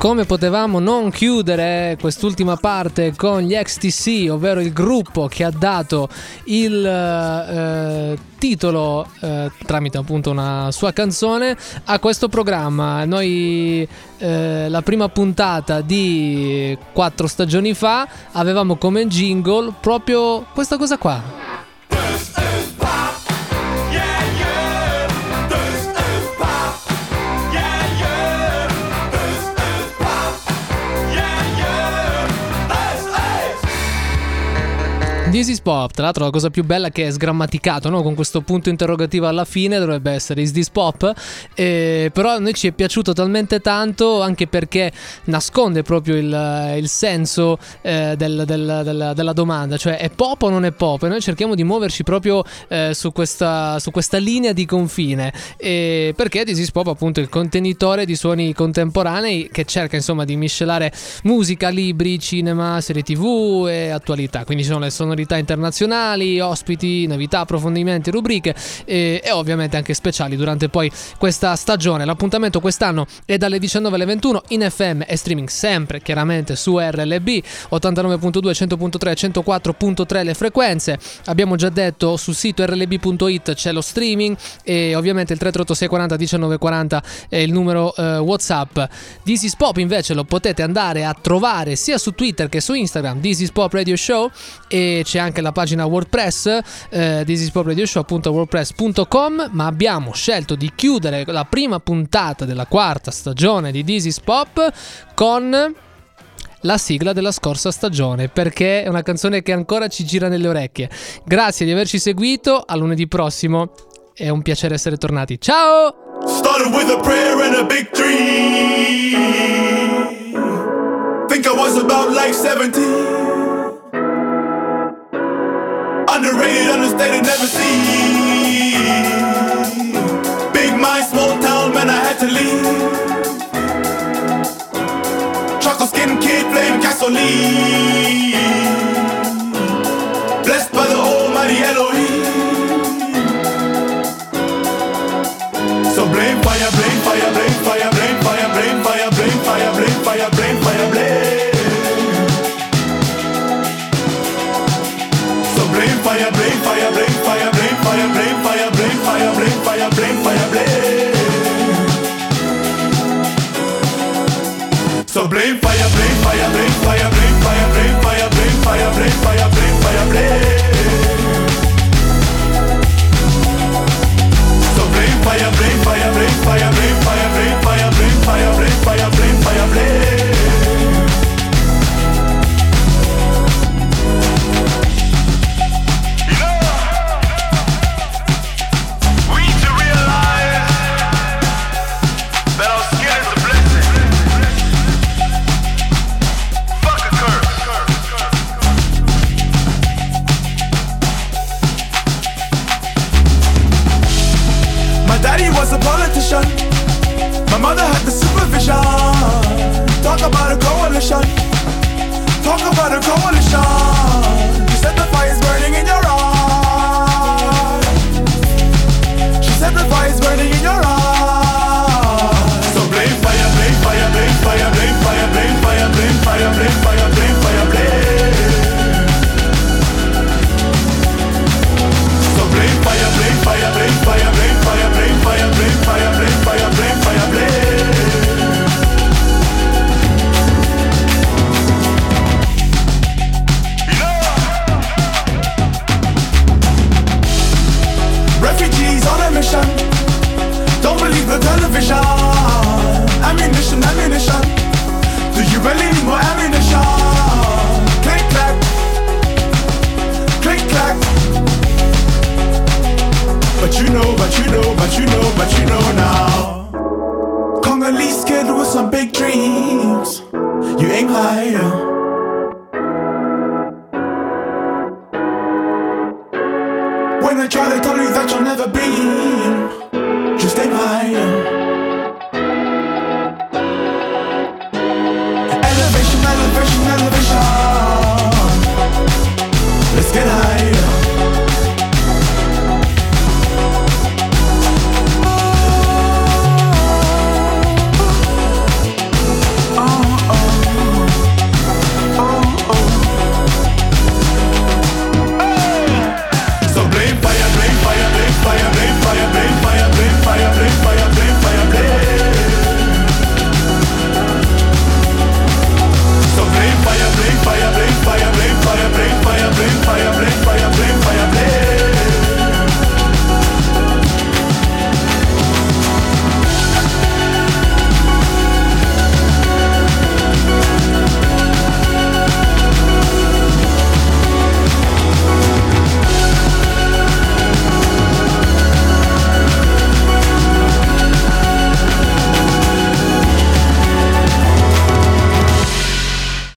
Come potevamo non chiudere quest'ultima parte con gli XTC, ovvero il gruppo che ha dato il eh, titolo eh, tramite appunto una sua canzone a questo programma. Noi eh, la prima puntata di quattro stagioni fa avevamo come jingle proprio questa cosa qua. This is Pop, tra l'altro la cosa più bella che è sgrammaticato, no? con questo punto interrogativo alla fine dovrebbe essere Is this Pop, Eh, però a noi ci è piaciuto talmente tanto anche perché nasconde proprio il, il senso eh, del- del- del- della domanda, cioè è pop o non è pop? E noi cerchiamo di muoverci proprio eh, su, questa, su questa linea di confine, E perché This is Pop appunto è il contenitore di suoni contemporanei che cerca insomma di miscelare musica, libri, cinema, serie tv e attualità, quindi ci sono le sonorità internazionali, ospiti, novità, approfondimenti, rubriche e, e ovviamente anche speciali durante poi questa stagione. L'appuntamento quest'anno è dalle 19 alle 21 in FM e streaming sempre chiaramente su RLB 89.2, 100.3, 104.3 le frequenze. Abbiamo già detto sul sito rlb.it c'è lo streaming e ovviamente il 338 640 1940 è il numero eh, WhatsApp. This is Pop invece lo potete andare a trovare sia su Twitter che su Instagram, This is Pop Radio Show e c'è anche la pagina WordPress, eh, thisispopradio.wordpress.com, ma abbiamo scelto di chiudere la prima puntata della quarta stagione di This is Pop con la sigla della scorsa stagione perché è una canzone che ancora ci gira nelle orecchie. Grazie di averci seguito, a lunedì prossimo. È un piacere essere tornati. Ciao! Started with a prayer and a big dream. Think I was about like 17. Underrated, understated, never seen. Big mind, small town, man, I had to leave. Chocolate skin kid, flame gasoline. Blessed by the almighty Elohim. fire, blame fire, blame fire, blame fire, blame fire, blame fire, blame fire, blame fire, blame fire, blame fire, blame. fire, fire, fire, fire, fire, fire.